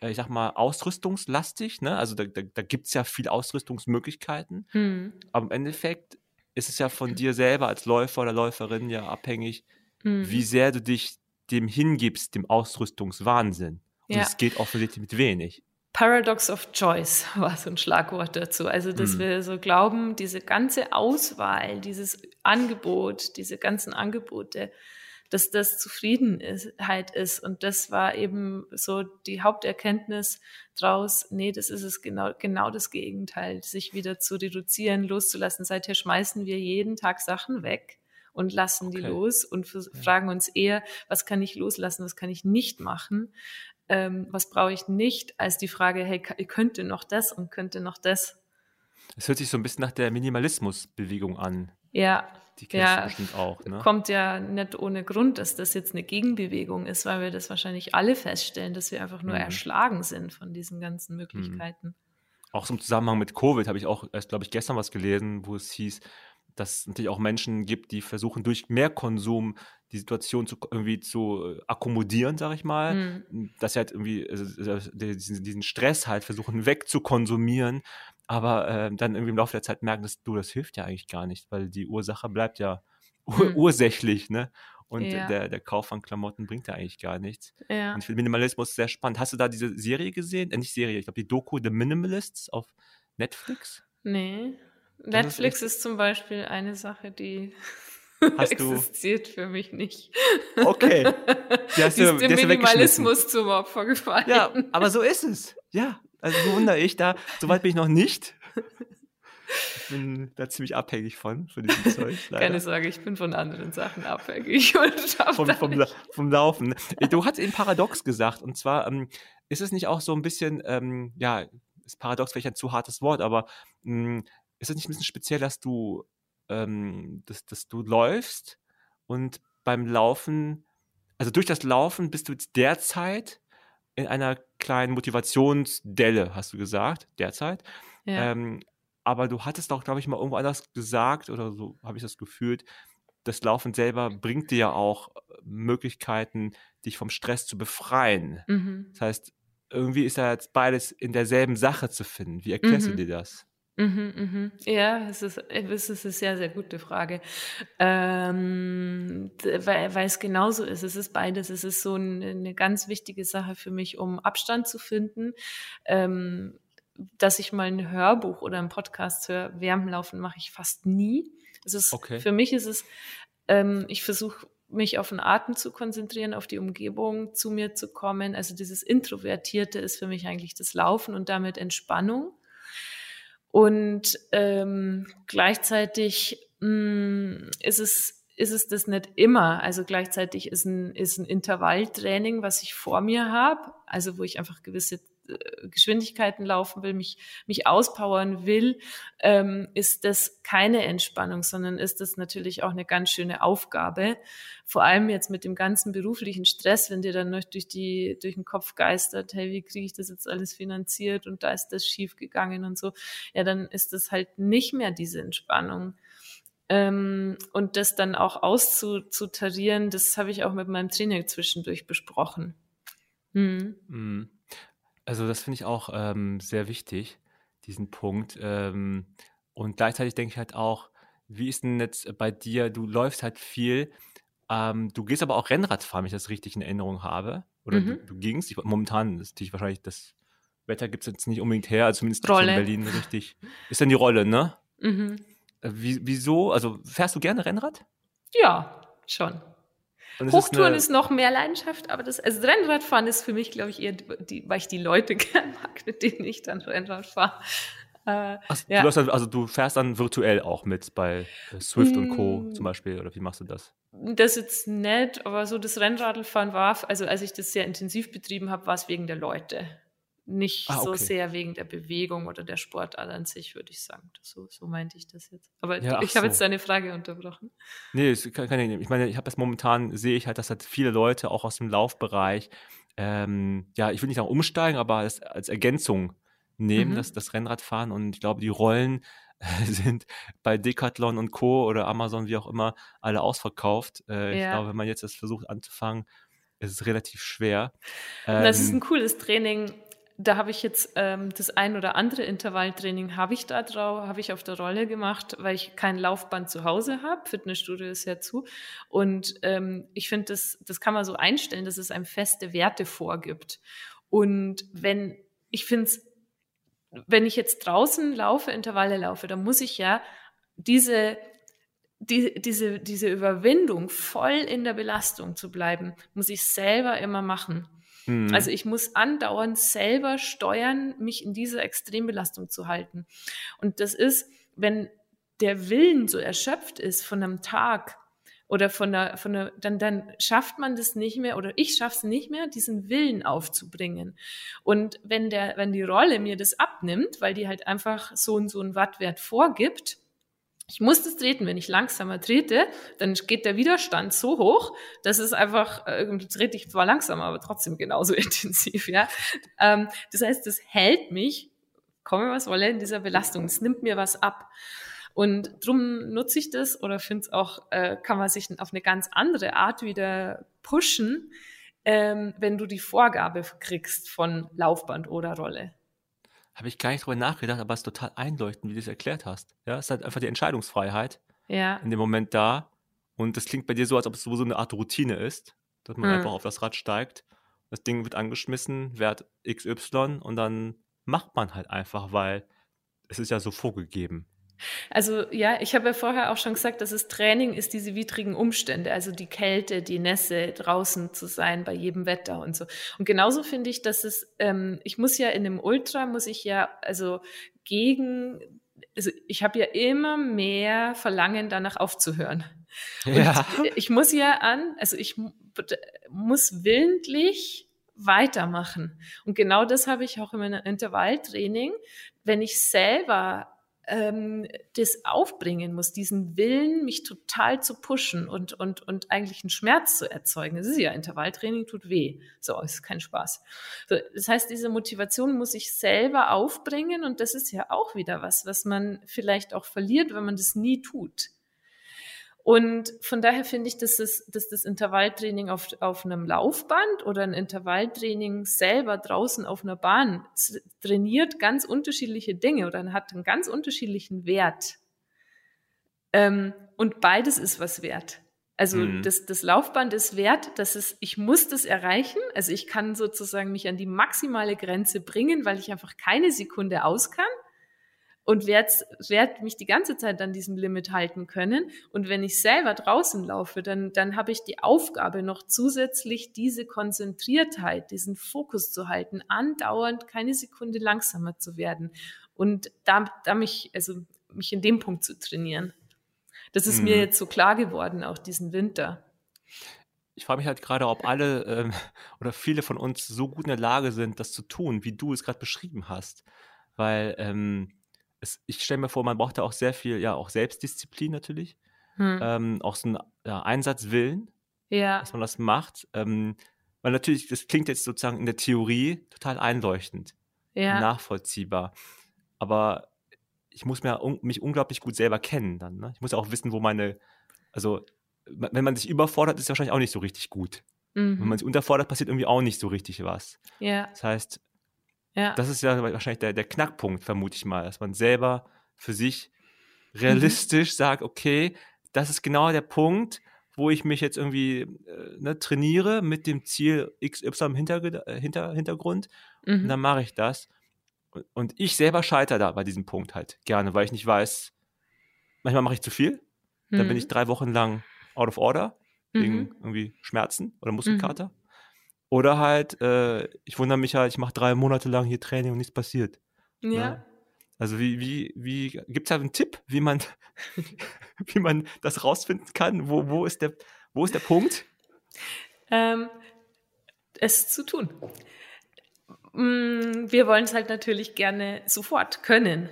äh, ich sag mal, ausrüstungslastig, ne? Also da, da, da gibt es ja viel Ausrüstungsmöglichkeiten, Hm. aber im Endeffekt ist es ja von dir selber als Läufer oder Läuferin ja abhängig, Hm. wie sehr du dich dem hingibst, dem Ausrüstungswahnsinn. Und Ja. es geht offensichtlich mit wenig. Paradox of Choice war so ein Schlagwort dazu. Also, dass Mhm. wir so glauben, diese ganze Auswahl, dieses Angebot, diese ganzen Angebote, dass das Zufriedenheit ist. Und das war eben so die Haupterkenntnis draus, nee, das ist es genau, genau das Gegenteil, sich wieder zu reduzieren, loszulassen. Seither schmeißen wir jeden Tag Sachen weg und lassen die Okay. los und f- fragen uns eher, was kann ich loslassen, was kann ich nicht machen, ähm, was brauche ich nicht, als die Frage, hey, könnte noch das und könnte noch das. Es hört sich so ein bisschen nach der Minimalismusbewegung an. Ja, Die kennst Ja, du bestimmt auch, ne? kommt ja nicht ohne Grund, dass das jetzt eine Gegenbewegung ist, weil wir das wahrscheinlich alle feststellen, dass wir einfach nur Mhm. erschlagen sind von diesen ganzen Möglichkeiten. Auch so im Zusammenhang mit Covid habe ich auch erst, glaube ich, gestern was gelesen, wo es hieß, dass es natürlich auch Menschen gibt, die versuchen, durch mehr Konsum die Situation zu, irgendwie zu äh, akkommodieren, sage ich mal. Mhm. Dass sie halt irgendwie also, diesen, diesen Stress halt versuchen wegzukonsumieren, aber äh, dann irgendwie im Laufe der Zeit merken, dass du, das hilft ja eigentlich gar nicht, weil die Ursache bleibt ja ur Mhm. ursächlich, ne? Und Ja. der, der Kauf von Klamotten bringt ja eigentlich gar nichts. Ja. Und ich finde Minimalismus sehr spannend. Hast du da diese Serie gesehen? Äh, nicht Serie, ich glaube die Doku The Minimalists auf Netflix. Nee. Ist Netflix ist, zum Beispiel eine Sache, die existiert für mich nicht. Okay. Du- ist die dem Minimalismus zum Opfer gefallen. Ja, aber so ist es. Ja, also bewundere ich da. Soweit bin ich noch nicht. Ich bin da ziemlich abhängig von, von diesem Zeug. leider. Keine Sorge, ich bin von anderen Sachen abhängig. Vom, vom, vom Laufen. Du hast eben Paradox gesagt. Und zwar ähm, ist es nicht auch so ein bisschen, ähm, ja, ist Paradox vielleicht ein zu hartes Wort, aber ähm, ist es nicht ein bisschen speziell, dass du, ähm, dass, dass du läufst und beim Laufen, also durch das Laufen bist du jetzt derzeit in einer kleinen Motivationsdelle, hast du gesagt, derzeit. Ja. Ähm, aber du hattest auch, glaube ich, mal irgendwo anders gesagt oder so habe ich das gefühlt, das Laufen selber bringt dir ja auch Möglichkeiten, dich vom Stress zu befreien. Mhm. Das heißt, irgendwie ist da jetzt beides in derselben Sache zu finden. Wie erklärst Mhm. du dir das? Mhm, mhm. Ja, es ist, es ist eine sehr, sehr gute Frage. Ähm, weil, weil es genauso ist. Es ist beides. Es ist so ein, eine ganz wichtige Sache für mich, um Abstand zu finden. Ähm, dass ich mal ein Hörbuch oder einen Podcast höre, während dem Laufen mache ich fast nie. Es ist, Okay. Für mich ist es, ähm, ich versuche mich auf den Atem zu konzentrieren, auf die Umgebung, zu mir zu kommen. Also dieses Introvertierte ist für mich eigentlich das Laufen und damit Entspannung. Und ähm, gleichzeitig mh, ist es ist es das nicht immer. Also gleichzeitig ist ein, ist ein Intervalltraining, was ich vor mir habe, also wo ich einfach gewisse Geschwindigkeiten laufen will, mich, mich auspowern will, ähm, ist das keine Entspannung, sondern ist das natürlich auch eine ganz schöne Aufgabe. Vor allem jetzt mit dem ganzen beruflichen Stress, wenn dir dann noch durch, die, durch den Kopf geistert, hey, wie kriege ich das jetzt alles finanziert und da ist das schief gegangen und so, ja, dann ist das halt nicht mehr diese Entspannung. Ähm, und das dann auch auszutarieren, das habe ich auch mit meinem Trainer zwischendurch besprochen. Mhm. Also das finde ich auch ähm, sehr wichtig, diesen Punkt. Ähm, und gleichzeitig denke ich halt auch, wie ist denn jetzt bei dir, du läufst halt viel, ähm, du gehst aber auch Rennrad fahren, wenn ich das richtig in Erinnerung habe. Oder Mhm. du, du gingst, ich, momentan ist dich wahrscheinlich das Wetter gibt es jetzt nicht unbedingt her, also zumindest in Berlin richtig. Ist dann die Rolle, ne? Mhm. Äh, Wie, wieso? Also fährst du gerne Rennrad? Ja, schon. Hochtouren eine- ist noch mehr Leidenschaft, aber das, also Rennradfahren ist für mich, glaube ich, eher, die, weil ich die Leute gern mag, mit denen ich dann Rennrad fahre. Äh, Ach, ja. du dann, also du fährst dann virtuell auch mit bei Swift und Co. Mm. zum Beispiel, oder wie machst du das? das jetzt nett, aber so das Rennradfahren war, also als ich das sehr intensiv betrieben habe, war es wegen der Leute. Nicht Ah, so okay. sehr wegen der Bewegung oder der Sportart an sich, würde ich sagen. So, so meinte ich das jetzt. Aber Ja, ich habe so. jetzt deine Frage unterbrochen. Nee, es kann, kann ich, ich meine, ich habe das momentan, sehe ich halt, dass halt viele Leute auch aus dem Laufbereich, ähm, ja, ich will nicht sagen umsteigen, aber das als Ergänzung nehmen, Mhm. das, das Rennradfahren. Und ich glaube, die Rollen sind bei Decathlon und Co. oder Amazon, wie auch immer, alle ausverkauft. Äh, Ich Ja. glaube, wenn man jetzt das versucht anzufangen, ist es relativ schwer. Und das ist Ähm, ein cooles Training. Da habe ich jetzt ähm, das ein oder andere Intervalltraining habe ich da drauf, habe ich auf der Rolle gemacht, weil ich kein Laufband zu Hause habe. Fitnessstudio ist ja zu. Und ähm, ich finde, das, das kann man so einstellen, dass es einem feste Werte vorgibt. Und wenn, ich finde es, wenn ich jetzt draußen laufe, Intervalle laufe, dann muss ich ja diese, die, diese, diese Überwindung, voll in der Belastung zu bleiben, muss ich selber immer machen. Hm. Also ich muss andauernd selber steuern, mich in dieser Extrembelastung zu halten. Und das ist, wenn der Willen so erschöpft ist von einem Tag oder von der, von der, dann, dann schafft man das nicht mehr oder ich schaffe es nicht mehr, diesen Willen aufzubringen. Und wenn der, wenn die Rolle mir das abnimmt, weil die halt einfach so und so einen Wattwert vorgibt, ich muss das treten. Wenn ich langsamer trete, dann geht der Widerstand so hoch, dass es einfach, äh, irgendwie trete ich zwar langsamer, aber trotzdem genauso intensiv, ja. Ähm, das heißt, das hält mich, komme was wolle, in dieser Belastung. Es nimmt mir was ab. Und drum nutze ich das oder finde es auch, äh, kann man sich auf eine ganz andere Art wieder pushen, ähm, wenn du die Vorgabe kriegst von Laufband oder Rolle. Habe ich gar nicht drüber nachgedacht, aber es ist total einleuchtend, wie du es erklärt hast. Ja, es ist halt einfach die Entscheidungsfreiheit Ja. in dem Moment da. Und das klingt bei dir so, als ob es sowieso eine Art Routine ist, dass man Hm. einfach auf das Rad steigt, das Ding wird angeschmissen, Wert XY und dann macht man halt einfach, weil es ist ja so vorgegeben. Also ja, ich habe ja vorher auch schon gesagt, dass es Training ist, diese widrigen Umstände, also die Kälte, die Nässe, draußen zu sein bei jedem Wetter und so. Und genauso finde ich, dass es, ähm, ich muss ja in einem Ultra, muss ich ja, also gegen, also ich habe ja immer mehr Verlangen danach aufzuhören. Ja. Ich muss ja an, also ich mu- muss willentlich weitermachen. Und genau das habe ich auch in meinem Intervalltraining. Wenn ich selber ähm, das aufbringen muss, diesen Willen, mich total zu pushen und, und, und eigentlich einen Schmerz zu erzeugen. Das ist ja Intervalltraining, tut weh. So, ist kein Spaß. So, das heißt, diese Motivation muss ich selber aufbringen und das ist ja auch wieder was, was man vielleicht auch verliert, wenn man das nie tut. Und von daher finde ich, dass, es, dass das Intervalltraining auf, auf einem Laufband oder ein Intervalltraining selber draußen auf einer Bahn trainiert ganz unterschiedliche Dinge oder hat einen ganz unterschiedlichen Wert. Ähm, und beides ist was wert. Also mhm. das, das Laufband ist wert, dass es, ich muss das erreichen. Also ich kann sozusagen mich an die maximale Grenze bringen, weil ich einfach keine Sekunde aus kann und werde werd mich die ganze Zeit an diesem Limit halten können. Und wenn ich selber draußen laufe, dann, dann habe ich die Aufgabe, noch zusätzlich diese Konzentriertheit, diesen Fokus zu halten, andauernd keine Sekunde langsamer zu werden und da, da mich, also mich in dem Punkt zu trainieren. Das ist mhm. mir jetzt so klar geworden, auch diesen Winter. Ich frage mich halt gerade, ob alle ähm, oder viele von uns so gut in der Lage sind, das zu tun, wie du es gerade beschrieben hast. Weil ähm, es, ich stelle mir vor, man braucht da auch sehr viel, ja, auch Selbstdisziplin natürlich. Hm. Ähm, auch so ein ja, Einsatzwillen, ja. dass man das macht. Ähm, weil natürlich, das klingt jetzt sozusagen in der Theorie total einleuchtend, ja. nachvollziehbar. Aber ich muss mir, un mich unglaublich gut selber kennen dann. Ne? Ich muss auch wissen, wo meine, also wenn man sich überfordert, ist es wahrscheinlich auch nicht so richtig gut. Mhm. Wenn man sich unterfordert, passiert irgendwie auch nicht so richtig was. Ja. Das heißt, ja. Das ist ja wahrscheinlich der, der Knackpunkt, vermute ich mal, dass man selber für sich realistisch mhm. sagt, okay, das ist genau der Punkt, wo ich mich jetzt irgendwie äh, ne, trainiere mit dem Ziel XY im Hinter, äh, Hinter, Hintergrund. Mhm. Und dann mache ich das. Und, und ich selber scheitere da bei diesem Punkt halt gerne, weil ich nicht weiß, manchmal mache ich zu viel. Dann bin ich mhm. drei Wochen lang out of order, wegen mhm. irgendwie Schmerzen oder Muskelkater. Oder halt, äh, ich wundere mich halt, ich mache drei Monate lang hier Training und nichts passiert. Ne? Ja. Ne? Also wie, wie, wie, gibt es halt einen Tipp, wie man, wie man das rausfinden kann? Wo, wo, ist, der, wo ist der Punkt? Ähm, es zu tun. Mm, wir wollen es halt natürlich gerne sofort können.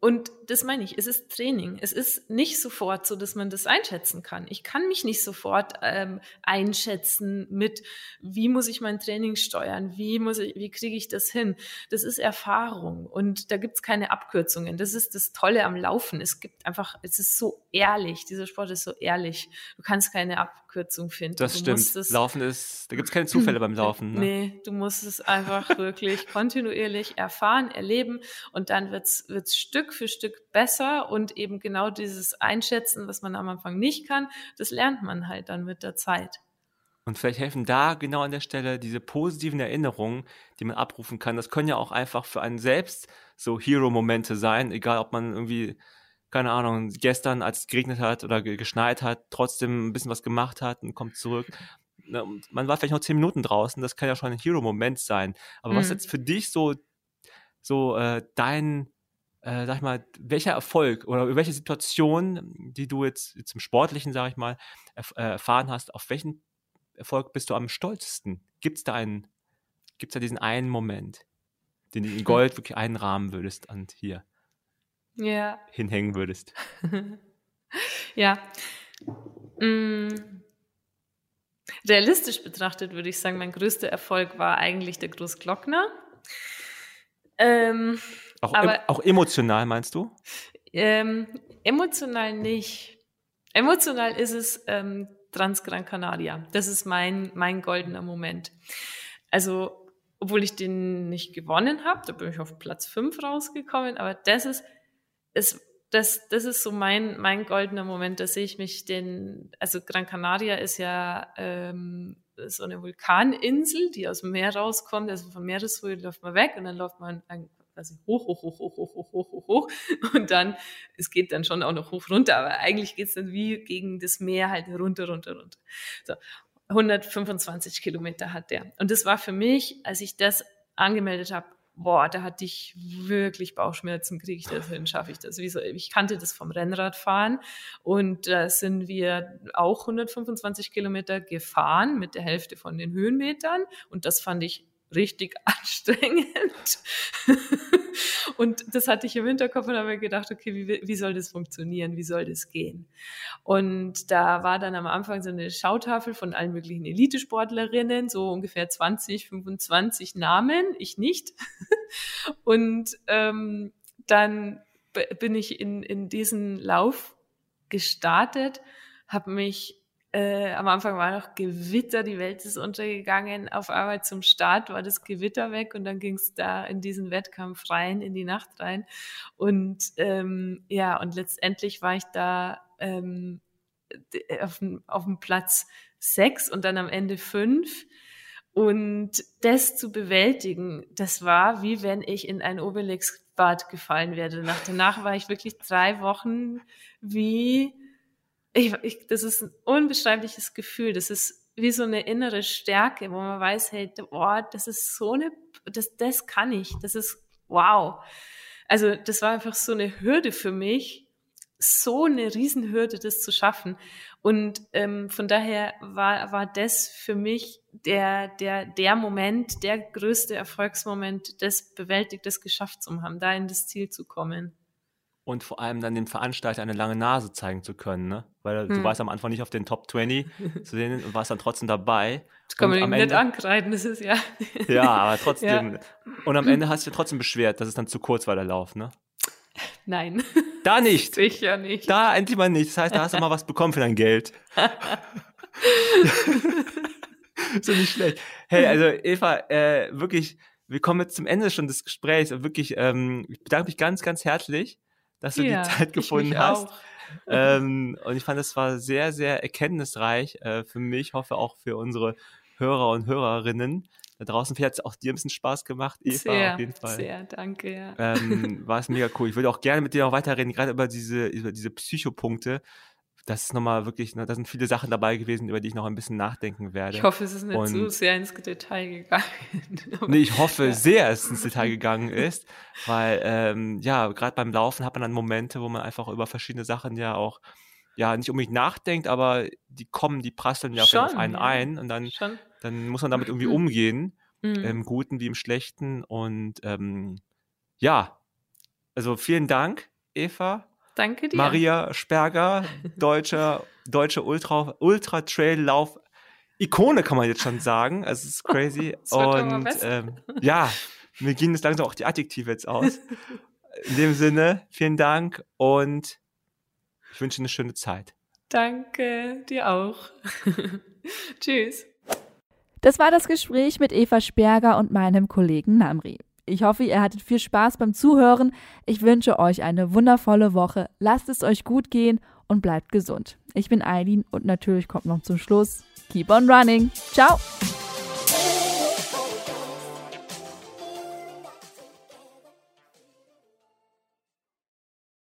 Und das meine ich, es ist Training. Es ist nicht sofort so, dass man das einschätzen kann. Ich kann mich nicht sofort ähm, einschätzen mit, wie muss ich mein Training steuern, wie, muss ich, wie kriege ich das hin. Das ist Erfahrung und da gibt es keine Abkürzungen. Das ist das Tolle am Laufen. Es gibt einfach, es ist so ehrlich, dieser Sport ist so ehrlich. Du kannst keine Abkürzung finden. Das du stimmt. Es, Laufen ist, da gibt es keine Zufälle beim Laufen. Ne? Nee, du musst es einfach wirklich kontinuierlich erfahren, erleben und dann wird es Stück für Stück besser und eben genau dieses Einschätzen, was man am Anfang nicht kann, das lernt man halt dann mit der Zeit. Und vielleicht helfen da genau an der Stelle diese positiven Erinnerungen, die man abrufen kann. Das können ja auch einfach für einen selbst so Hero-Momente sein, egal ob man irgendwie, keine Ahnung, gestern, als es geregnet hat oder geschneit hat, trotzdem ein bisschen was gemacht hat und kommt zurück. Man war vielleicht noch zehn Minuten draußen, das kann ja schon ein Hero-Moment sein. Aber mhm. was jetzt für dich so, so äh, dein äh, sag ich mal, welcher Erfolg oder welche Situation, die du jetzt, jetzt im Sportlichen, sag ich mal, erf äh, erfahren hast, auf welchen Erfolg bist du am stolzesten? Gibt es da einen, gibt es da diesen einen Moment, den du in Gold wirklich einrahmen würdest und hier ja. hinhängen würdest? ja. Mm. Realistisch betrachtet würde ich sagen, mein größter Erfolg war eigentlich der Großglockner. Ähm, auch, aber, auch emotional meinst du? Ähm, emotional nicht. Emotional ist es ähm, Transgran Canaria. Das ist mein, mein goldener Moment. Also, obwohl ich den nicht gewonnen habe, da bin ich auf Platz 5 rausgekommen, aber das ist, ist das, das ist so mein, mein goldener Moment, da sehe ich mich den, also Gran Canaria ist ja ähm, so eine Vulkaninsel, die aus dem Meer rauskommt, also von Meereshöhe läuft man weg und dann läuft man quasi hoch, hoch, hoch, hoch, hoch, hoch, hoch, hoch, hoch. Und dann, es geht dann schon auch noch hoch runter, aber eigentlich geht es dann wie gegen das Meer halt runter, runter, runter. So. 125 Kilometer hat der. Und das war für mich, als ich das angemeldet habe, boah, da hatte ich wirklich Bauchschmerzen, kriege ich das hin, schaffe ich das? Wieso? Ich kannte das vom Rennradfahren und da sind wir auch 125 Kilometer gefahren mit der Hälfte von den Höhenmetern und das fand ich richtig anstrengend. und das hatte ich im Hinterkopf und habe mir gedacht, okay, wie, wie soll das funktionieren? Wie soll das gehen? Und da war dann am Anfang so eine Schautafel von allen möglichen Elitesportlerinnen, so ungefähr 20, 25 Namen, ich nicht. und ähm, dann bin ich in, in diesen Lauf gestartet, habe mich äh, am Anfang war noch Gewitter, die Welt ist untergegangen. Auf Arbeit zum Start war das Gewitter weg und dann ging es da in diesen Wettkampf rein, in die Nacht rein. Und ähm, ja, und letztendlich war ich da ähm, auf, auf dem Platz sechs und dann am Ende fünf. Und das zu bewältigen, das war wie wenn ich in ein Obelix-Bad gefallen wäre. Nach, danach war ich wirklich drei Wochen wie ich, ich, das ist ein unbeschreibliches Gefühl. Das ist wie so eine innere Stärke, wo man weiß, hey, oh, das ist so eine, das, das kann ich. Das ist wow. Also das war einfach so eine Hürde für mich, so eine Riesenhürde, das zu schaffen. Und ähm, von daher war, war das für mich der, der, der Moment, der größte Erfolgsmoment, das bewältigt, das geschafft zu haben, da in das Ziel zu kommen und vor allem dann dem Veranstalter eine lange Nase zeigen zu können, ne? Weil hm. du warst am Anfang nicht auf den Top 20 zu sehen und warst dann trotzdem dabei. Das kann man nicht ankreiden, das ist ja. ja, aber trotzdem. Ja. Und am Ende hast du trotzdem beschwert, dass es dann zu kurz war, der Lauf, ne? Nein. Da nicht. Sicher nicht. Da endlich mal nicht. Das heißt, da hast du mal was bekommen für dein Geld. so nicht schlecht. Hey, also Eva, äh, wirklich, wir kommen jetzt zum Ende schon des Gesprächs. Wirklich, ähm, ich bedanke mich ganz, ganz herzlich dass du ja, die Zeit gefunden hast. ähm, und ich fand, es war sehr, sehr erkenntnisreich äh, für mich, hoffe auch für unsere Hörer und Hörerinnen. Da draußen hat es auch dir ein bisschen Spaß gemacht, Eva, sehr, auf jeden Fall. Sehr, danke, ja. Ähm, war es mega cool. Ich würde auch gerne mit dir noch weiterreden, gerade über diese, über diese Psychopunkte, das ist nochmal wirklich, ne, da sind viele Sachen dabei gewesen, über die ich noch ein bisschen nachdenken werde. Ich hoffe, es ist nicht und, zu sehr ins Detail gegangen. nee, ich hoffe ja. sehr, dass es ins Detail gegangen ist, weil ähm, ja, gerade beim Laufen hat man dann Momente, wo man einfach über verschiedene Sachen ja auch ja nicht unbedingt nachdenkt, aber die kommen, die prasseln ja Schon, auf einen ja. ein und dann, dann muss man damit irgendwie mhm. umgehen, mhm. im Guten wie im Schlechten und ähm, ja, also vielen Dank, Eva, Danke dir. Maria Sperger, deutscher, deutsche Ultra, Ultra Trail Lauf Ikone kann man jetzt schon sagen. Es ist crazy. Und ähm, ja, mir gehen jetzt langsam auch die Adjektive jetzt aus. In dem Sinne, vielen Dank und ich wünsche eine schöne Zeit. Danke, dir auch. Tschüss. Das war das Gespräch mit Eva Sperger und meinem Kollegen Namri. Ich hoffe, ihr hattet viel Spaß beim Zuhören. Ich wünsche euch eine wundervolle Woche. Lasst es euch gut gehen und bleibt gesund. Ich bin Eileen und natürlich kommt noch zum Schluss Keep on Running. Ciao!